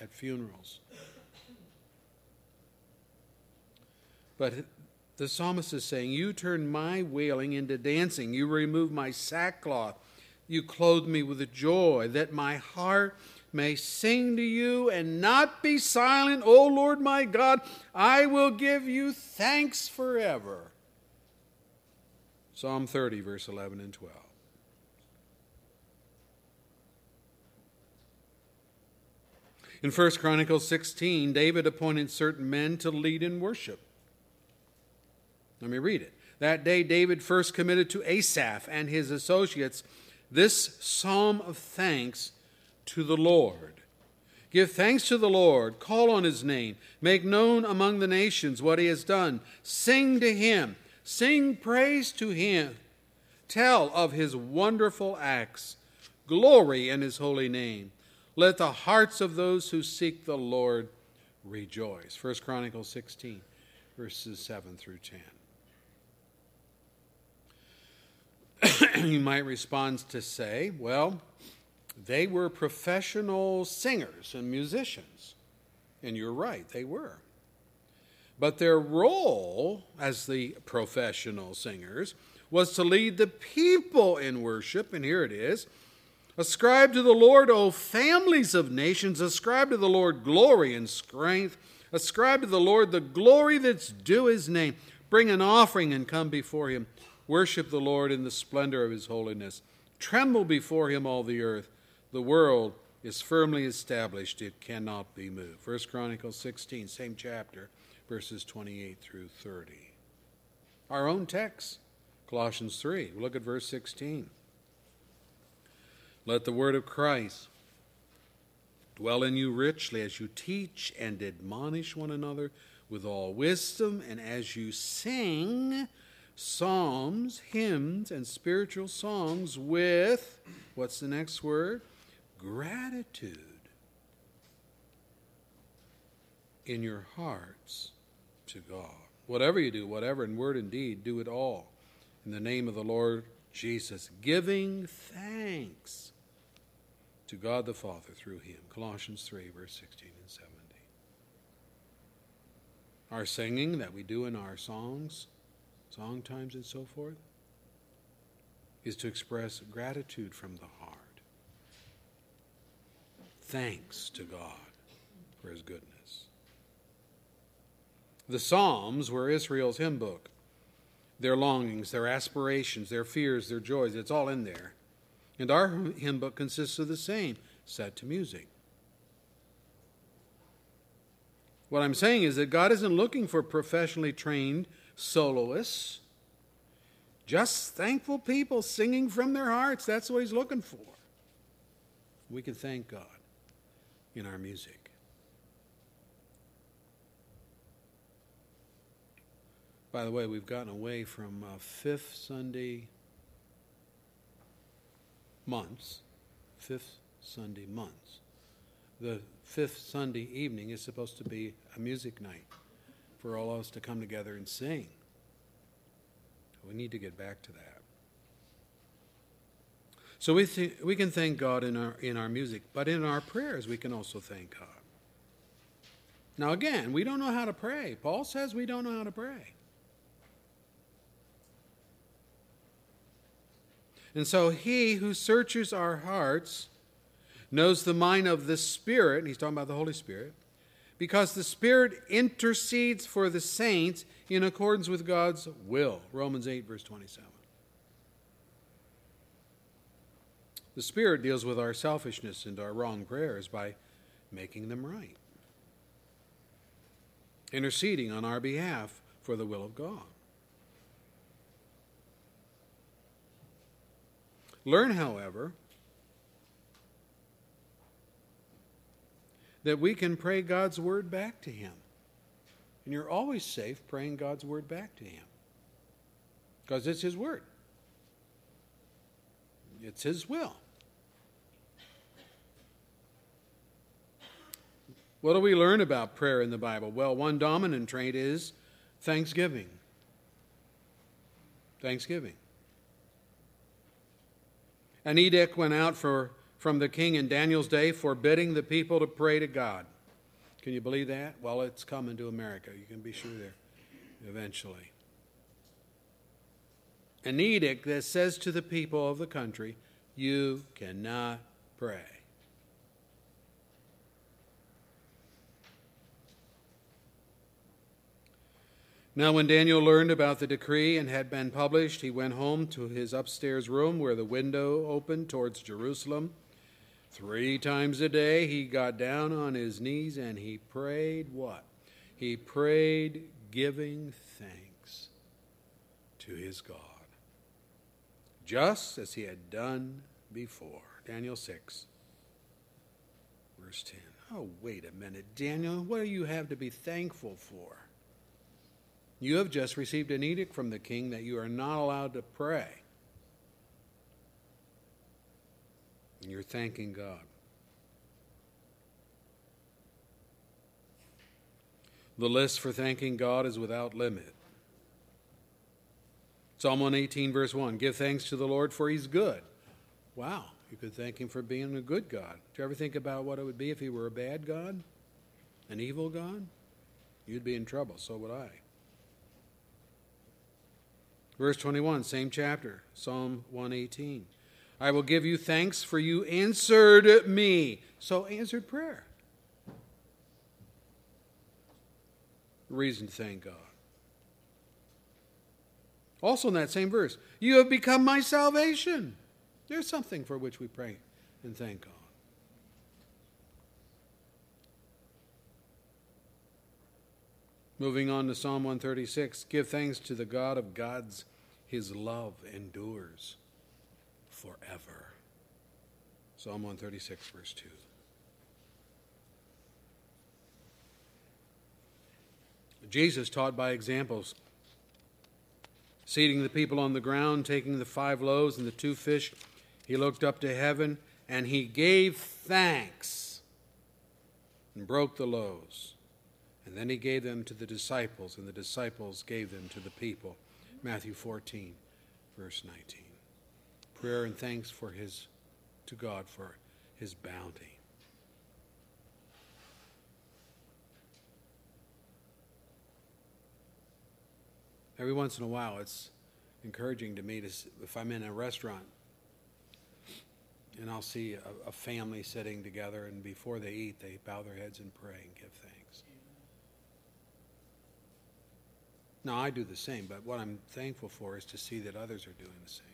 at funerals. But the psalmist is saying, You turn my wailing into dancing. You remove my sackcloth. You clothe me with joy, that my heart may sing to you and not be silent. O Lord my God, I will give you thanks forever. Psalm 30, verse 11 and 12. In 1 Chronicles 16, David appointed certain men to lead in worship. Let me read it. That day, David first committed to Asaph and his associates this psalm of thanks to the Lord. Give thanks to the Lord, call on his name, make known among the nations what he has done, sing to him, sing praise to him, tell of his wonderful acts, glory in his holy name. Let the hearts of those who seek the Lord rejoice. 1 Chronicles 16, verses 7 through 10. you might respond to say, well, they were professional singers and musicians. And you're right, they were. But their role as the professional singers was to lead the people in worship, and here it is Ascribe to the Lord, O families of nations, ascribe to the Lord glory and strength. Ascribe to the Lord the glory that's due his name. Bring an offering and come before him. Worship the Lord in the splendor of his holiness. Tremble before him, all the earth. The world is firmly established, it cannot be moved. 1 Chronicles 16, same chapter, verses 28 through 30. Our own text, Colossians 3. Look at verse 16. Let the word of Christ dwell in you richly as you teach and admonish one another with all wisdom, and as you sing psalms, hymns, and spiritual songs with, what's the next word? Gratitude in your hearts to God. Whatever you do, whatever in word and deed, do it all in the name of the Lord Jesus, giving thanks to God the Father through him. Colossians 3, verse 16 and 17. Our singing that we do in our songs, song times, and so forth, is to express gratitude from the heart. Thanks to God for his goodness. The Psalms were Israel's hymn book. Their longings, their aspirations, their fears, their joys, it's all in there. And our hymn book consists of the same set to music. What I'm saying is that God isn't looking for professionally trained soloists, just thankful people singing from their hearts. That's what He's looking for. We can thank God in our music. By the way, we've gotten away from uh, fifth Sunday months, fifth Sunday months. The fifth Sunday evening is supposed to be a music night for all of us to come together and sing. We need to get back to that. So we, th- we can thank God in our, in our music, but in our prayers we can also thank God. Now, again, we don't know how to pray. Paul says we don't know how to pray. And so he who searches our hearts knows the mind of the Spirit, and he's talking about the Holy Spirit, because the Spirit intercedes for the saints in accordance with God's will. Romans 8, verse 27. The Spirit deals with our selfishness and our wrong prayers by making them right, interceding on our behalf for the will of God. Learn, however, that we can pray God's word back to Him. And you're always safe praying God's word back to Him because it's His word, it's His will. What do we learn about prayer in the Bible? Well, one dominant trait is thanksgiving. Thanksgiving. An edict went out for, from the king in Daniel's day forbidding the people to pray to God. Can you believe that? Well, it's coming to America. You can be sure there eventually. An edict that says to the people of the country, you cannot pray. Now, when Daniel learned about the decree and had been published, he went home to his upstairs room where the window opened towards Jerusalem. Three times a day he got down on his knees and he prayed what? He prayed giving thanks to his God, just as he had done before. Daniel 6, verse 10. Oh, wait a minute, Daniel, what do you have to be thankful for? You have just received an edict from the king that you are not allowed to pray. And you're thanking God. The list for thanking God is without limit. Psalm 118, verse 1 Give thanks to the Lord, for he's good. Wow, you could thank him for being a good God. Do you ever think about what it would be if he were a bad God? An evil God? You'd be in trouble, so would I. Verse 21, same chapter, Psalm 118. I will give you thanks for you answered me. So, answered prayer. Reason to thank God. Also, in that same verse, you have become my salvation. There's something for which we pray and thank God. Moving on to Psalm 136 Give thanks to the God of gods, his love endures forever. Psalm 136, verse 2. Jesus taught by examples, seating the people on the ground, taking the five loaves and the two fish. He looked up to heaven and he gave thanks and broke the loaves and then he gave them to the disciples, and the disciples gave them to the people. Matthew 14, verse 19. Prayer and thanks for his to God for his bounty. Every once in a while, it's encouraging to me to, if I'm in a restaurant and I'll see a, a family sitting together, and before they eat, they bow their heads and pray and give thanks. Now, I do the same, but what I'm thankful for is to see that others are doing the same.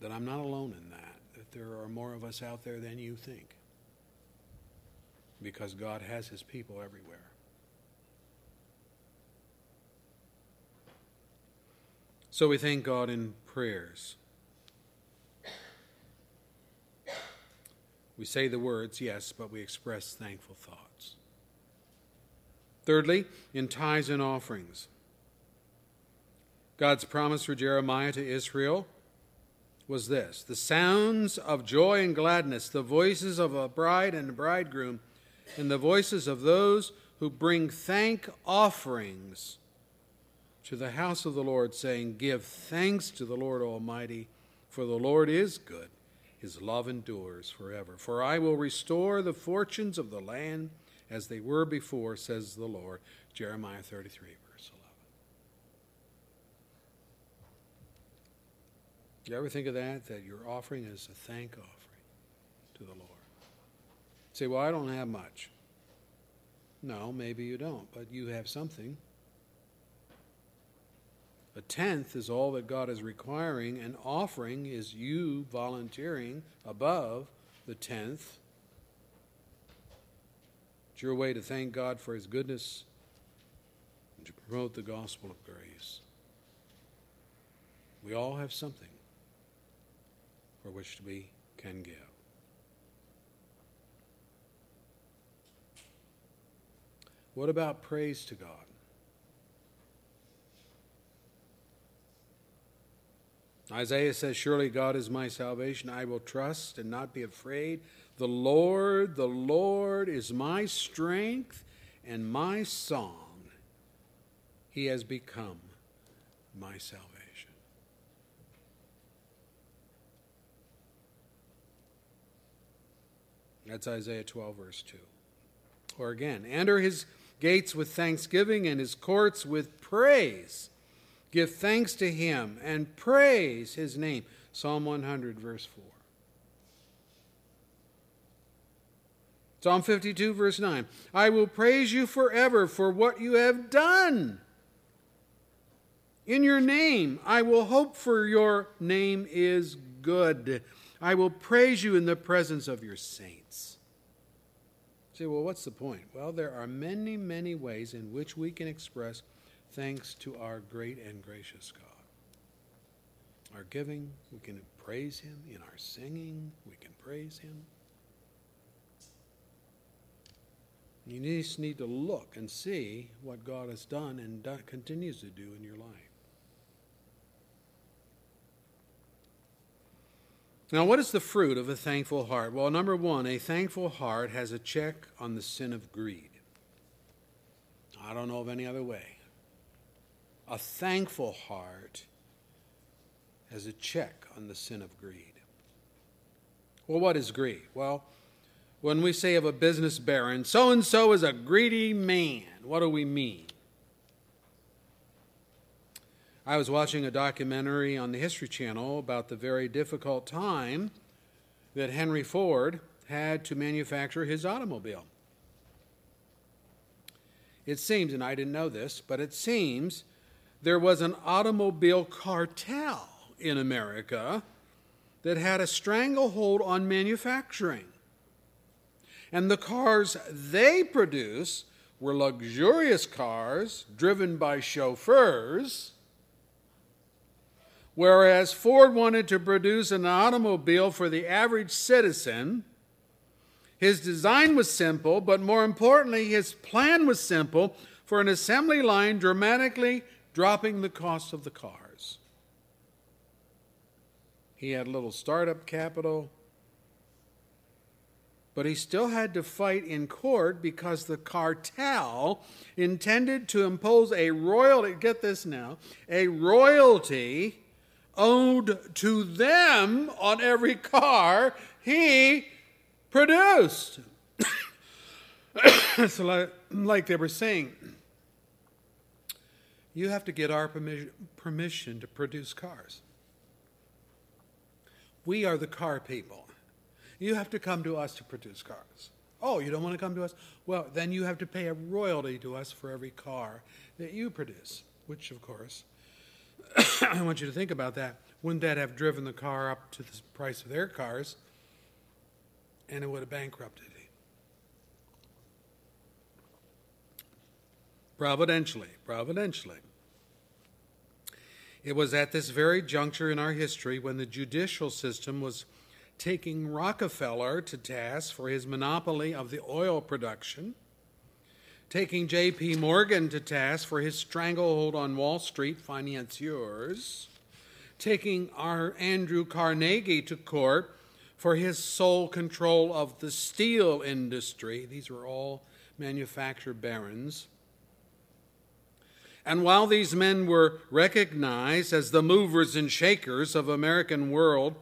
That I'm not alone in that. That that there are more of us out there than you think. Because God has his people everywhere. So we thank God in prayers. We say the words, yes, but we express thankful thoughts. Thirdly, in tithes and offerings. God's promise for Jeremiah to Israel was this the sounds of joy and gladness, the voices of a bride and a bridegroom, and the voices of those who bring thank offerings to the house of the Lord, saying, Give thanks to the Lord Almighty, for the Lord is good. His love endures forever. For I will restore the fortunes of the land as they were before, says the Lord. Jeremiah 33, verse 11. You ever think of that? That your offering is a thank offering to the Lord. say, well, I don't have much. No, maybe you don't, but you have something. A tenth is all that God is requiring. An offering is you volunteering above the tenth. It's your way to thank God for His goodness and to promote the gospel of grace. We all have something for which we can give. What about praise to God? Isaiah says, Surely God is my salvation. I will trust and not be afraid. The Lord, the Lord is my strength and my song. He has become my salvation. That's Isaiah 12, verse 2. Or again, enter his gates with thanksgiving and his courts with praise. Give thanks to him and praise his name. Psalm 100, verse 4. Psalm 52, verse 9. I will praise you forever for what you have done. In your name, I will hope for your name is good. I will praise you in the presence of your saints. Say, well, what's the point? Well, there are many, many ways in which we can express thanks to our great and gracious God. Our giving, we can praise Him. In our singing, we can praise Him. You just need to look and see what God has done and do, continues to do in your life. Now, what is the fruit of a thankful heart? Well, number one, a thankful heart has a check on the sin of greed. I don't know of any other way. A thankful heart has a check on the sin of greed. Well, what is greed? Well, when we say of a business baron, so and so is a greedy man, what do we mean? I was watching a documentary on the History Channel about the very difficult time that Henry Ford had to manufacture his automobile. It seems, and I didn't know this, but it seems there was an automobile cartel in America that had a stranglehold on manufacturing. And the cars they produce were luxurious cars driven by chauffeurs, whereas Ford wanted to produce an automobile for the average citizen. His design was simple, but more importantly, his plan was simple for an assembly line dramatically dropping the cost of the cars. He had little startup capital, but he still had to fight in court because the cartel intended to impose a royalty, get this now, a royalty owed to them on every car he produced. so, like, like they were saying, you have to get our permission to produce cars. We are the car people. You have to come to us to produce cars. Oh, you don't want to come to us? Well, then you have to pay a royalty to us for every car that you produce, which, of course, I want you to think about that. wouldn't that have driven the car up to the price of their cars? And it would have bankrupted. Providentially, providentially. It was at this very juncture in our history when the judicial system was taking Rockefeller to task for his monopoly of the oil production, taking J.P. Morgan to task for his stranglehold on Wall Street financiers, taking our Andrew Carnegie to court for his sole control of the steel industry. These were all manufacture barons. And while these men were recognized as the movers and shakers of American world,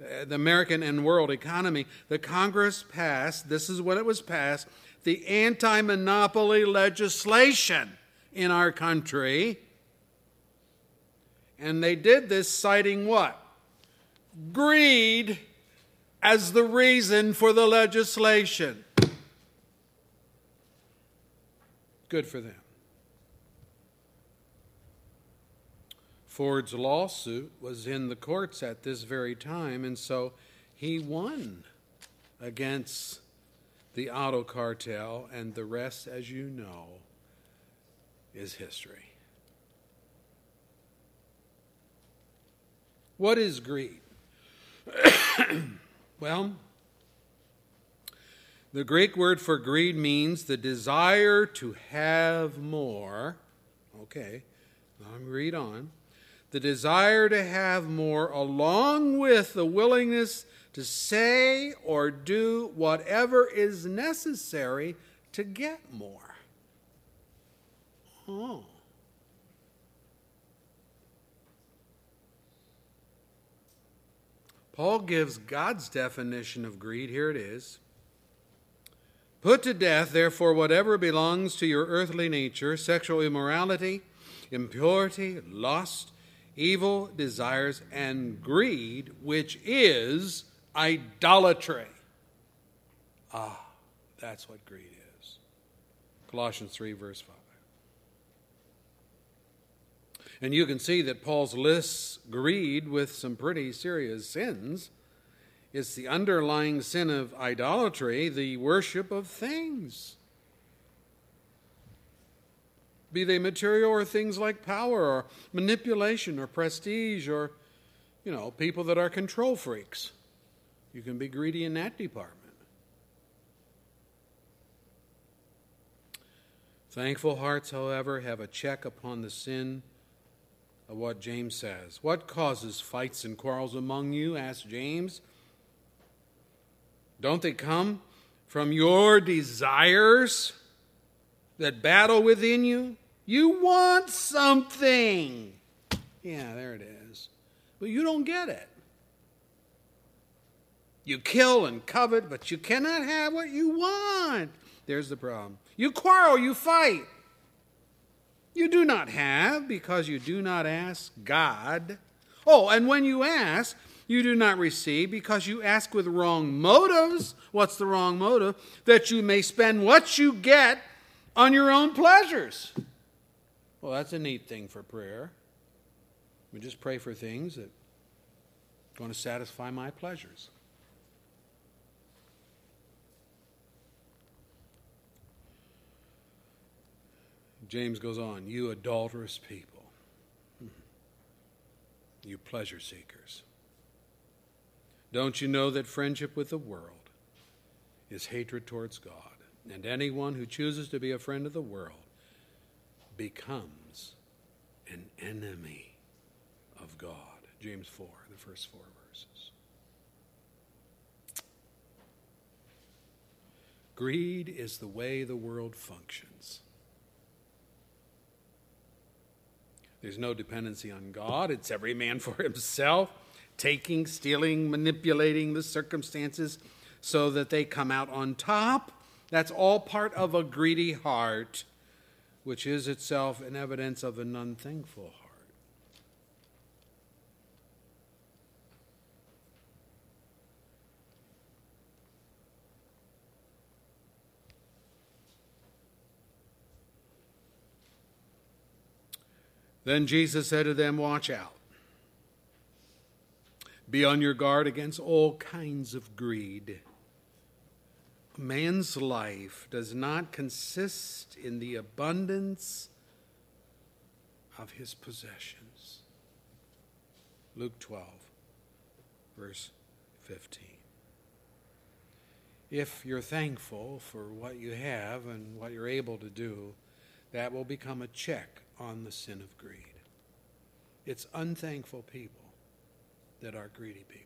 uh, the American and world economy, the Congress passed, this is what it was passed, the anti monopoly legislation in our country. And they did this citing what? Greed as the reason for the legislation. Good for them. Ford's lawsuit was in the courts at this very time, and so he won against the auto cartel, and the rest, as you know, is history. What is greed? well, the Greek word for greed means the desire to have more. Okay, I'm read on the desire to have more, along with the willingness to say or do whatever is necessary to get more. Oh. Paul gives God's definition of greed. Here it is. Put to death, therefore, whatever belongs to your earthly nature sexual immorality, impurity, lust evil desires, and greed, which is idolatry. Ah, that's what greed is. Colossians 3, verse 5. And you can see that Paul's lists greed with some pretty serious sins. It's the underlying sin of idolatry, the worship of things be they material or things like power or manipulation or prestige or, you know, people that are control freaks. You can be greedy in that department. Thankful hearts, however, have a check upon the sin of what James says. What causes fights and quarrels among you? asked James. Don't they come from your desires that battle within you? You want something. Yeah, there it is. But you don't get it. You kill and covet, but you cannot have what you want. There's the problem. You quarrel, you fight. You do not have because you do not ask God. Oh, and when you ask, you do not receive because you ask with wrong motives. What's the wrong motive? That you may spend what you get on your own pleasures. Well, that's a neat thing for prayer. We just pray for things that are going to satisfy my pleasures. James goes on, you adulterous people, hmm. you pleasure seekers. Don't you know that friendship with the world is hatred towards God? And anyone who chooses to be a friend of the world becomes an enemy of God. James 4, the first four verses. Greed is the way the world functions. There's no dependency on God. It's every man for himself, taking, stealing, manipulating the circumstances so that they come out on top. That's all part of a greedy heart which is itself an evidence of an unthankful heart. Then Jesus said to them, Watch out. Be on your guard against all kinds of greed. Man's life does not consist in the abundance of his possessions. Luke 12, verse 15. If you're thankful for what you have and what you're able to do, that will become a check on the sin of greed. It's unthankful people that are greedy people.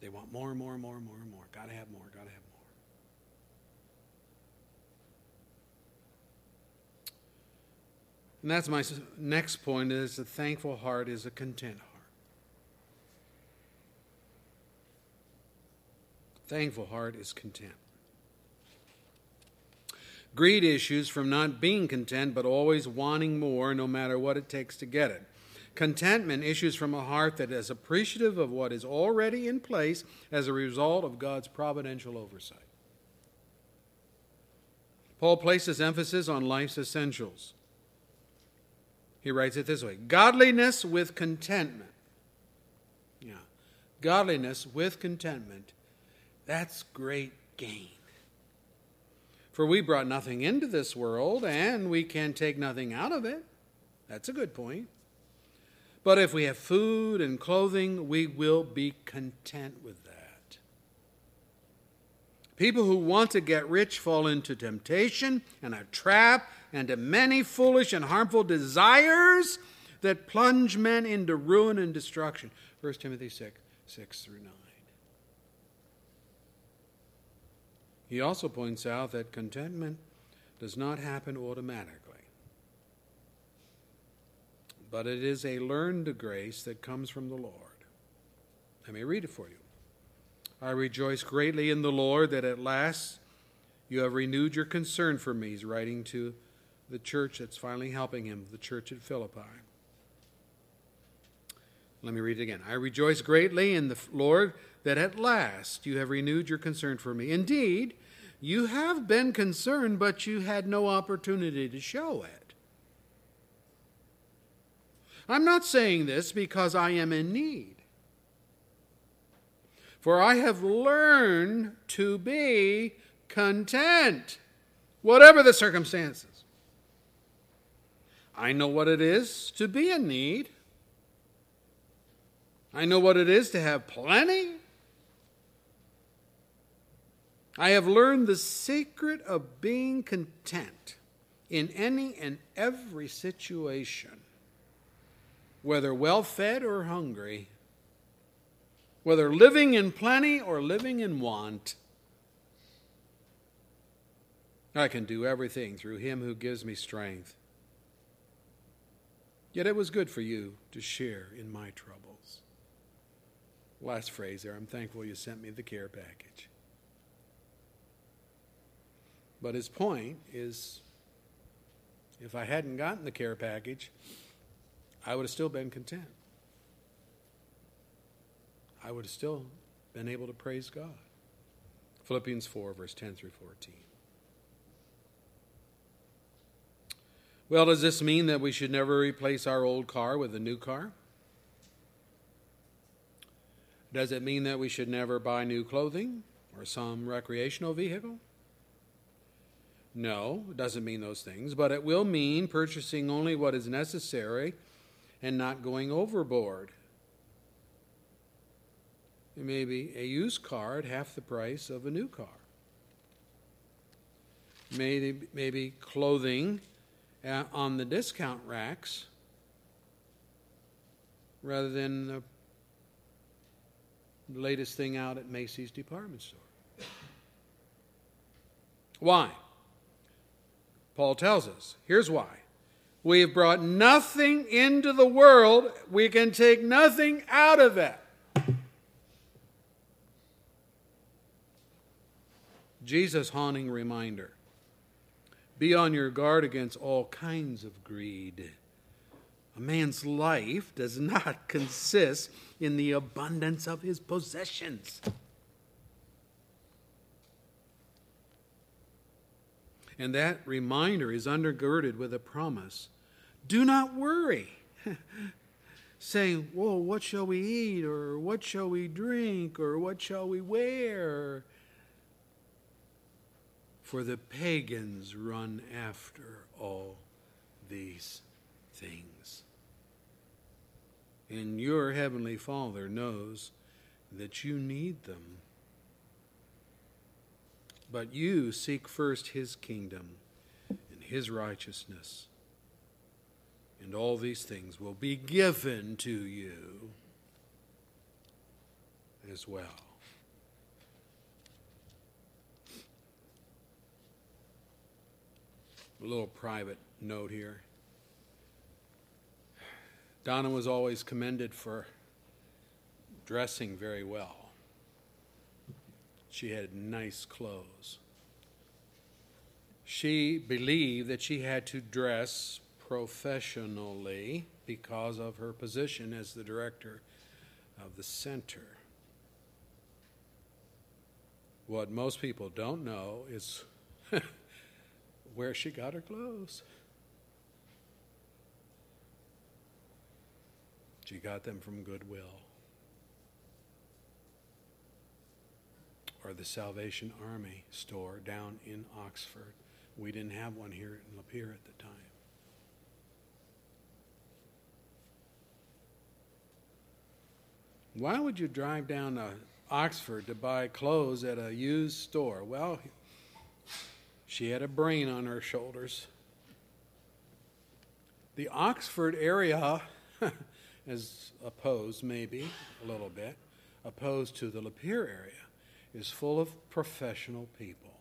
They want more and more and more and more and more. Gotta have more, gotta have more. And that's my next point is a thankful heart is a content heart. Thankful heart is content. Greed issues from not being content, but always wanting more, no matter what it takes to get it. Contentment issues from a heart that is appreciative of what is already in place as a result of God's providential oversight. Paul places emphasis on life's essentials. He writes it this way Godliness with contentment. Yeah. Godliness with contentment. That's great gain. For we brought nothing into this world, and we can take nothing out of it. That's a good point. But if we have food and clothing, we will be content with that. People who want to get rich fall into temptation and a trap and to many foolish and harmful desires that plunge men into ruin and destruction. 1 Timothy 6, 6 through 9. He also points out that contentment does not happen automatically, but it is a learned grace that comes from the Lord. Let me read it for you. I rejoice greatly in the Lord that at last you have renewed your concern for me. He's writing to the church that's finally helping him, the church at Philippi. Let me read it again. I rejoice greatly in the Lord that at last you have renewed your concern for me. Indeed, you have been concerned, but you had no opportunity to show it. I'm not saying this because I am in need. For I have learned to be content, whatever the circumstances. I know what it is to be in need. I know what it is to have plenty. I have learned the secret of being content in any and every situation, whether well fed or hungry, whether living in plenty or living in want. I can do everything through him who gives me strength. Yet it was good for you to share in my troubles. Last phrase there I'm thankful you sent me the care package. But his point is if I hadn't gotten the care package, I would have still been content. I would have still been able to praise God. Philippians 4, verse 10 through 14. Well, does this mean that we should never replace our old car with a new car? Does it mean that we should never buy new clothing or some recreational vehicle? No, it doesn't mean those things, but it will mean purchasing only what is necessary and not going overboard. It may be a used car at half the price of a new car. Maybe, maybe clothing uh, on the discount racks rather than the latest thing out at Macy's department store. Why? Paul tells us. Here's why. We have brought nothing into the world, we can take nothing out of it. Jesus' haunting reminder be on your guard against all kinds of greed. A man's life does not consist in the abundance of his possessions. And that reminder is undergirded with a promise do not worry. say, Whoa, what shall we eat? Or what shall we drink? Or what shall we wear? For the pagans run after all these things. And your heavenly Father knows that you need them. But you seek first his kingdom and his righteousness, and all these things will be given to you as well. A little private note here. Donna was always commended for dressing very well. She had nice clothes. She believed that she had to dress professionally because of her position as the director of the center. What most people don't know is where she got her clothes. She got them from Goodwill or the Salvation Army store down in Oxford. We didn't have one here in Lapeer at the time. Why would you drive down to Oxford to buy clothes at a used store? Well, she had a brain on her shoulders. The Oxford area, as opposed maybe a little bit, opposed to the Lapeer area, is full of professional people.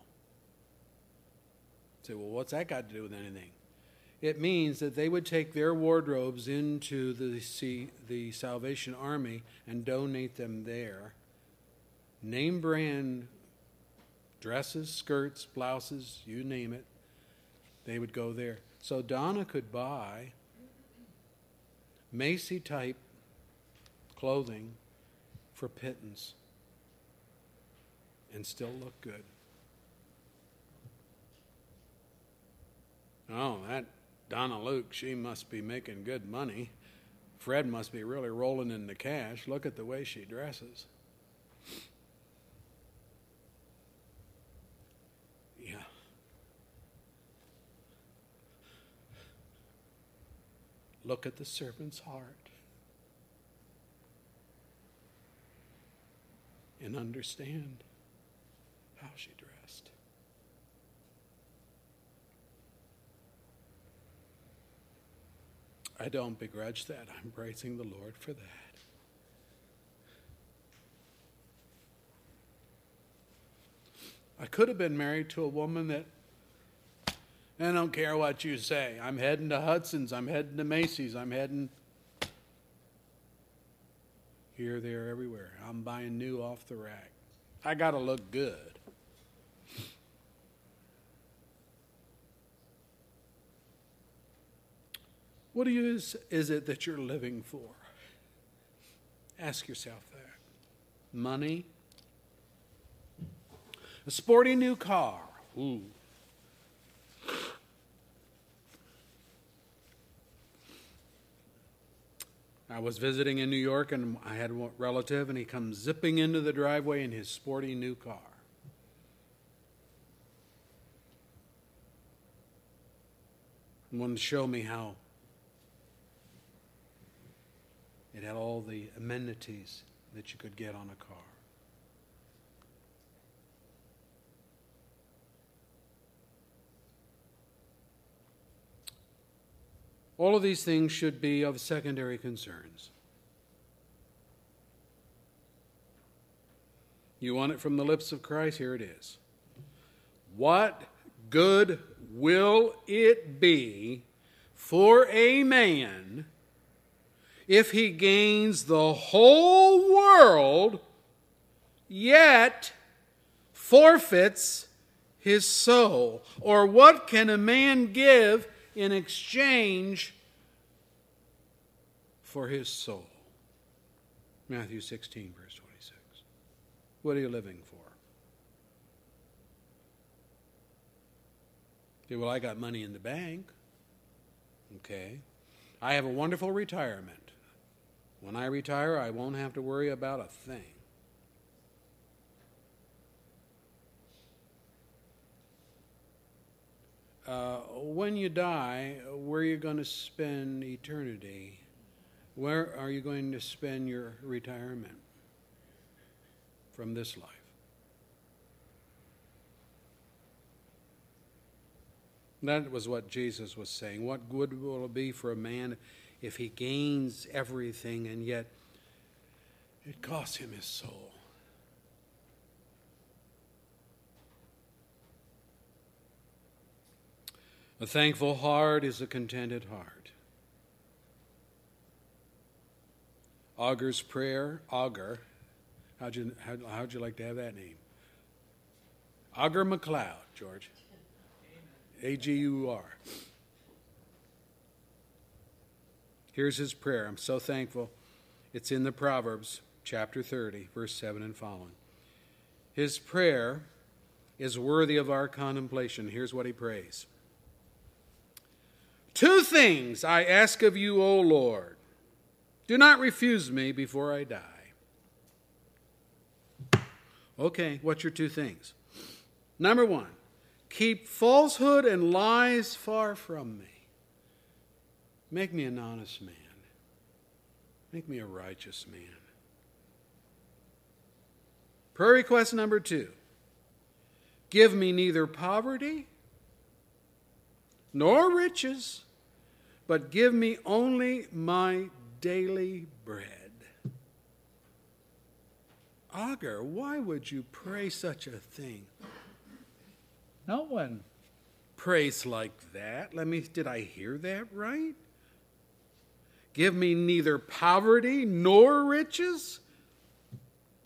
say, well, what's that got to do with anything? It means that they would take their wardrobes into the, the Salvation Army and donate them there. Name brand dresses, skirts, blouses, you name it, they would go there. So Donna could buy Macy type clothing for pittance and still look good. Oh, that Donna Luke, she must be making good money. Fred must be really rolling in the cash. Look at the way she dresses. Yeah. Look at the serpent's heart. And understand how she dressed. I don't begrudge that. I'm praising the Lord for that. I could have been married to a woman that I don't care what you say. I'm heading to Hudson's. I'm heading to Macy's. I'm heading here, there, everywhere. I'm buying new off the rack. I got to look good. What is, is it that you're living for? Ask yourself that. Money? A sporty new car? Ooh. I was visiting in New York and I had a relative, and he comes zipping into the driveway in his sporty new car. And wanted to show me how It had all the amenities that you could get on a car. All of these things should be of secondary concerns. You want it from the lips of Christ? Here it is. What good will it be for a man if he gains the whole world, yet forfeits his soul? Or what can a man give in exchange for his soul? Matthew 16, verse 26. What are you living for? Okay, well, I got money in the bank. Okay. I have a wonderful retirement. When I retire, I won't have to worry about a thing. Uh, when you die, where are you going to spend eternity? Where are you going to spend your retirement from this life? That was what Jesus was saying. What good will it be for a man if he gains everything and yet it costs him his soul? A thankful heart is a contented heart. Agur's prayer, Agur, how'd you, how, how'd you like to have that name? Agur McLeod, George. A G U R. Here's his prayer. I'm so thankful. It's in the Proverbs, chapter 30, verse 7 and following. His prayer is worthy of our contemplation. Here's what he prays Two things I ask of you, O Lord. Do not refuse me before I die. Okay, what's your two things? Number one, keep falsehood and lies far from me. Make me an honest man. Make me a righteous man. Prayer request number two give me neither poverty nor riches, but give me only my daily bread. Agur, why would you pray such a thing? No one prays like that. Let me, did I hear that right? Give me neither poverty nor riches.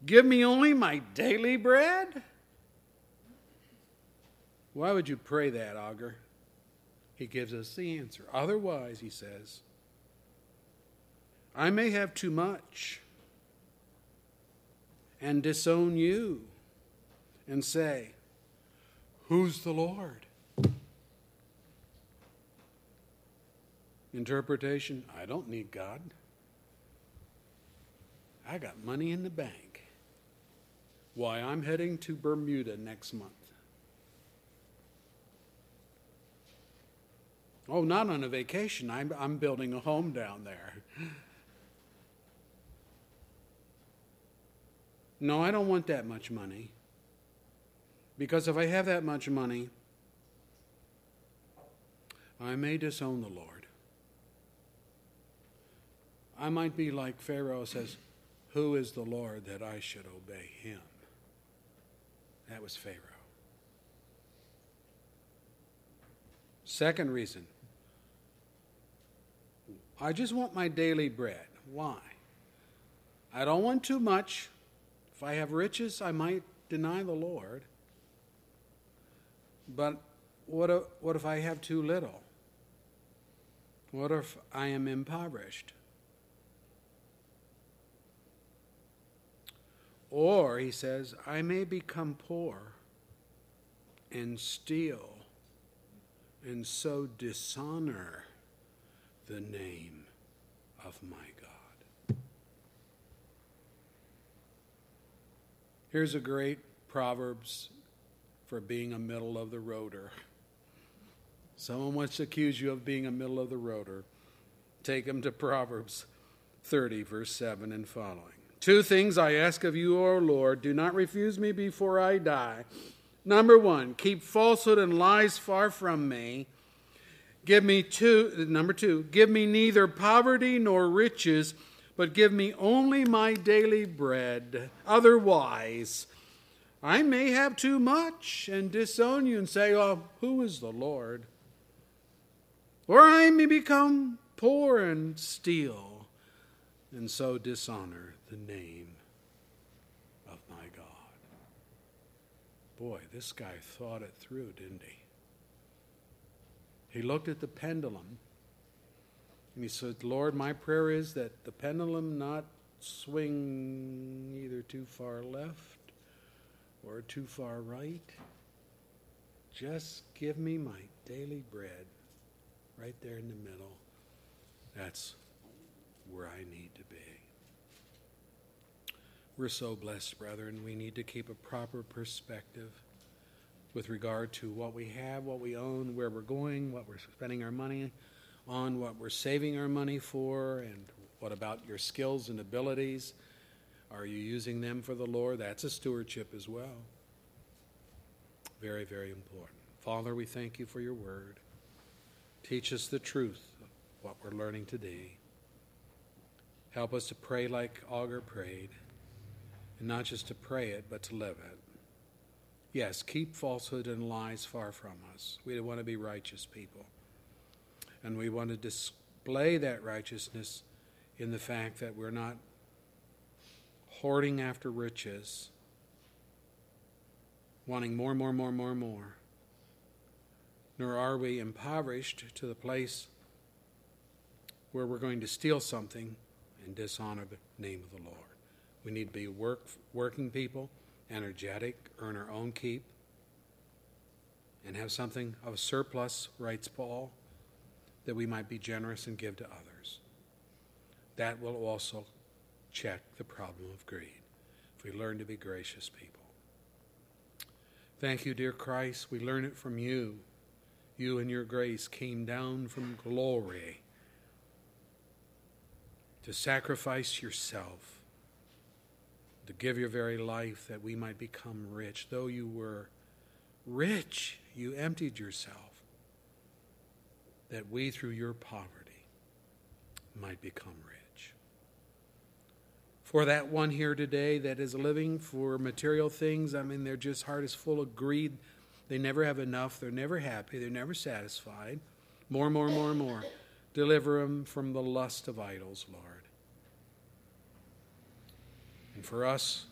Give me only my daily bread. Why would you pray that, Agur? He gives us the answer. Otherwise, he says, I may have too much and disown you and say, Who's the Lord? Interpretation I don't need God. I got money in the bank. Why, I'm heading to Bermuda next month. Oh, not on a vacation. I'm, I'm building a home down there. No, I don't want that much money. Because if I have that much money, I may disown the Lord. I might be like Pharaoh says, Who is the Lord that I should obey him? That was Pharaoh. Second reason I just want my daily bread. Why? I don't want too much. If I have riches, I might deny the Lord. But what if, what if I have too little? What if I am impoverished? Or, he says, I may become poor and steal and so dishonor the name of my God. Here's a great Proverbs for being a middle of the roader. Someone wants to accuse you of being a middle of the roader. Take them to Proverbs 30, verse 7 and following. Two things I ask of you, O Lord. Do not refuse me before I die. Number one, keep falsehood and lies far from me. Give me two, number two, give me neither poverty nor riches, but give me only my daily bread. Otherwise, I may have too much and disown you and say, Oh, who is the Lord? Or I may become poor and steal and so dishonor the name of my God. Boy, this guy thought it through, didn't he? He looked at the pendulum and he said, Lord, my prayer is that the pendulum not swing either too far left or too far right. Just give me my daily bread right there in the middle. That's where I need to be. We're so blessed, brethren. We need to keep a proper perspective with regard to what we have, what we own, where we're going, what we're spending our money on, what we're saving our money for, and what about your skills and abilities? Are you using them for the Lord? That's a stewardship as well. Very, very important. Father, we thank you for your word. Teach us the truth of what we're learning today. Help us to pray like Agur prayed, and not just to pray it, but to live it. Yes, keep falsehood and lies far from us. We want to be righteous people. And we want to display that righteousness in the fact that we're not hoarding after riches, wanting more, more, more, more, more. Nor are we impoverished to the place where we're going to steal something and dishonor the name of the Lord. We need to be work, working people, energetic, earn our own keep, and have something of a surplus, writes Paul, that we might be generous and give to others. That will also check the problem of greed if we learn to be gracious people. Thank you, dear Christ. We learn it from you. You and your grace came down from glory to sacrifice yourself, to give your very life that we might become rich. Though you were rich, you emptied yourself that we, through your poverty, might become rich. For that one here today that is living for material things, I mean, their just heart is full of greed. They never have enough. They're never happy. They're never satisfied. More, more, more, more. Deliver them from the lust of idols, Lord. And for us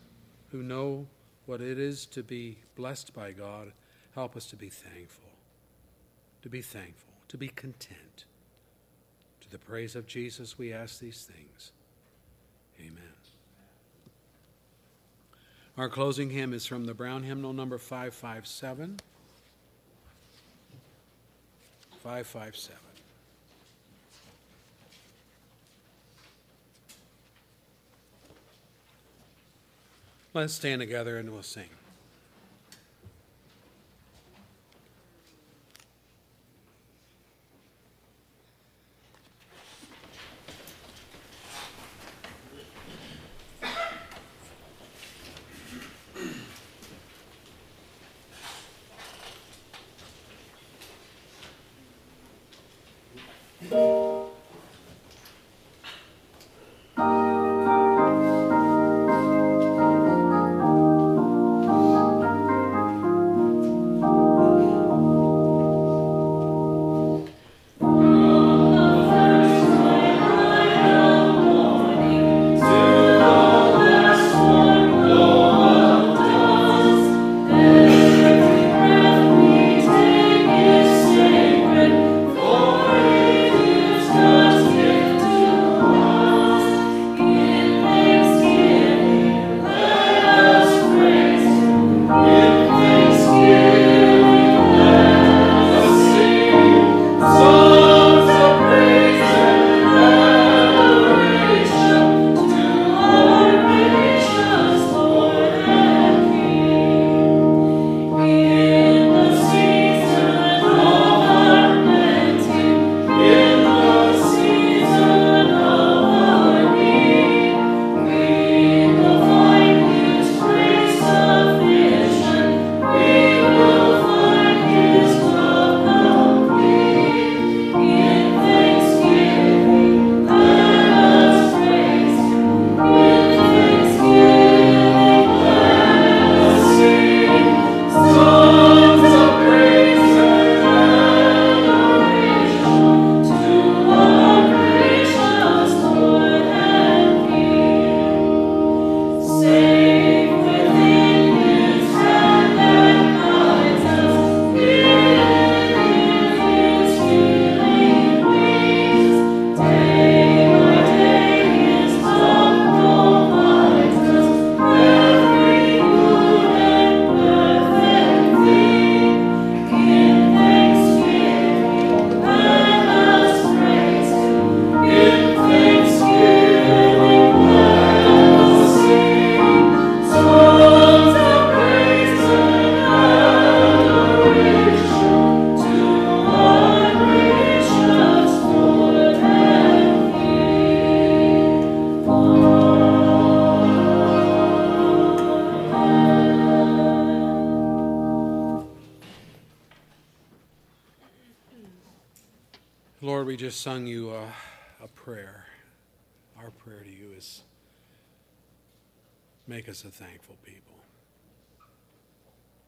who know what it is to be blessed by God, help us to be thankful, to be thankful, to be content. To the praise of Jesus, we ask these things. Amen. Our closing hymn is from the Brown Hymnal number 557. 557. Let's stand together and we'll sing.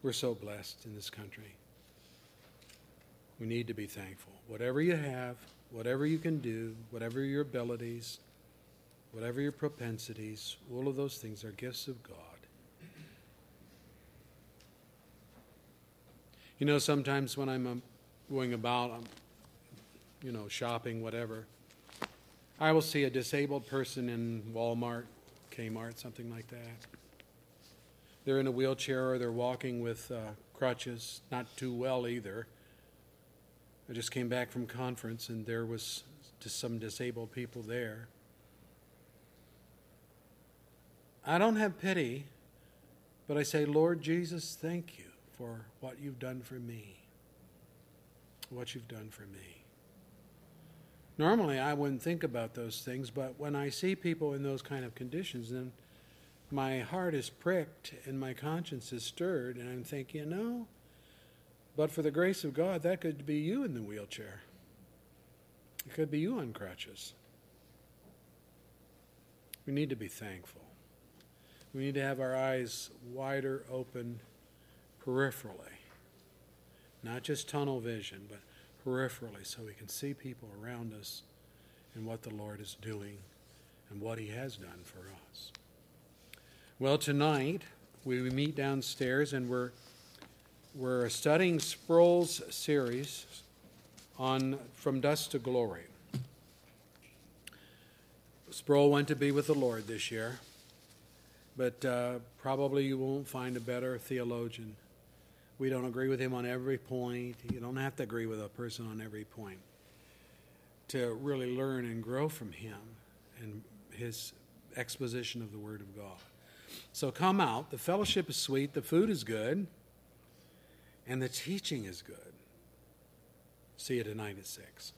We're so blessed in this country. We need to be thankful. Whatever you have, whatever you can do, whatever your abilities, whatever your propensities, all of those things are gifts of God. You know, sometimes when I'm um, going about, um, you know, shopping, whatever, I will see a disabled person in Walmart, Kmart, something like that. They're in a wheelchair or they're walking with uh, crutches, not too well either. I just came back from conference and there was just some disabled people there. I don't have pity, but I say, Lord Jesus, thank you for what you've done for me. What you've done for me. Normally, I wouldn't think about those things, but when I see people in those kind of conditions, then my heart is pricked and my conscience is stirred, and I'm thinking, you know, but for the grace of God, that could be you in the wheelchair. It could be you on crutches. We need to be thankful. We need to have our eyes wider open peripherally, not just tunnel vision, but peripherally, so we can see people around us and what the Lord is doing and what He has done for us. Well, tonight we meet downstairs and we're we're studying Sproul's series on From Dust to Glory. Sproul went to be with the Lord this year, but uh, probably you won't find a better theologian. We don't agree with him on every point. You don't have to agree with a person on every point to really learn and grow from him and his exposition of the Word of God. So come out. The fellowship is sweet, the food is good, and the teaching is good. See you tonight at 6.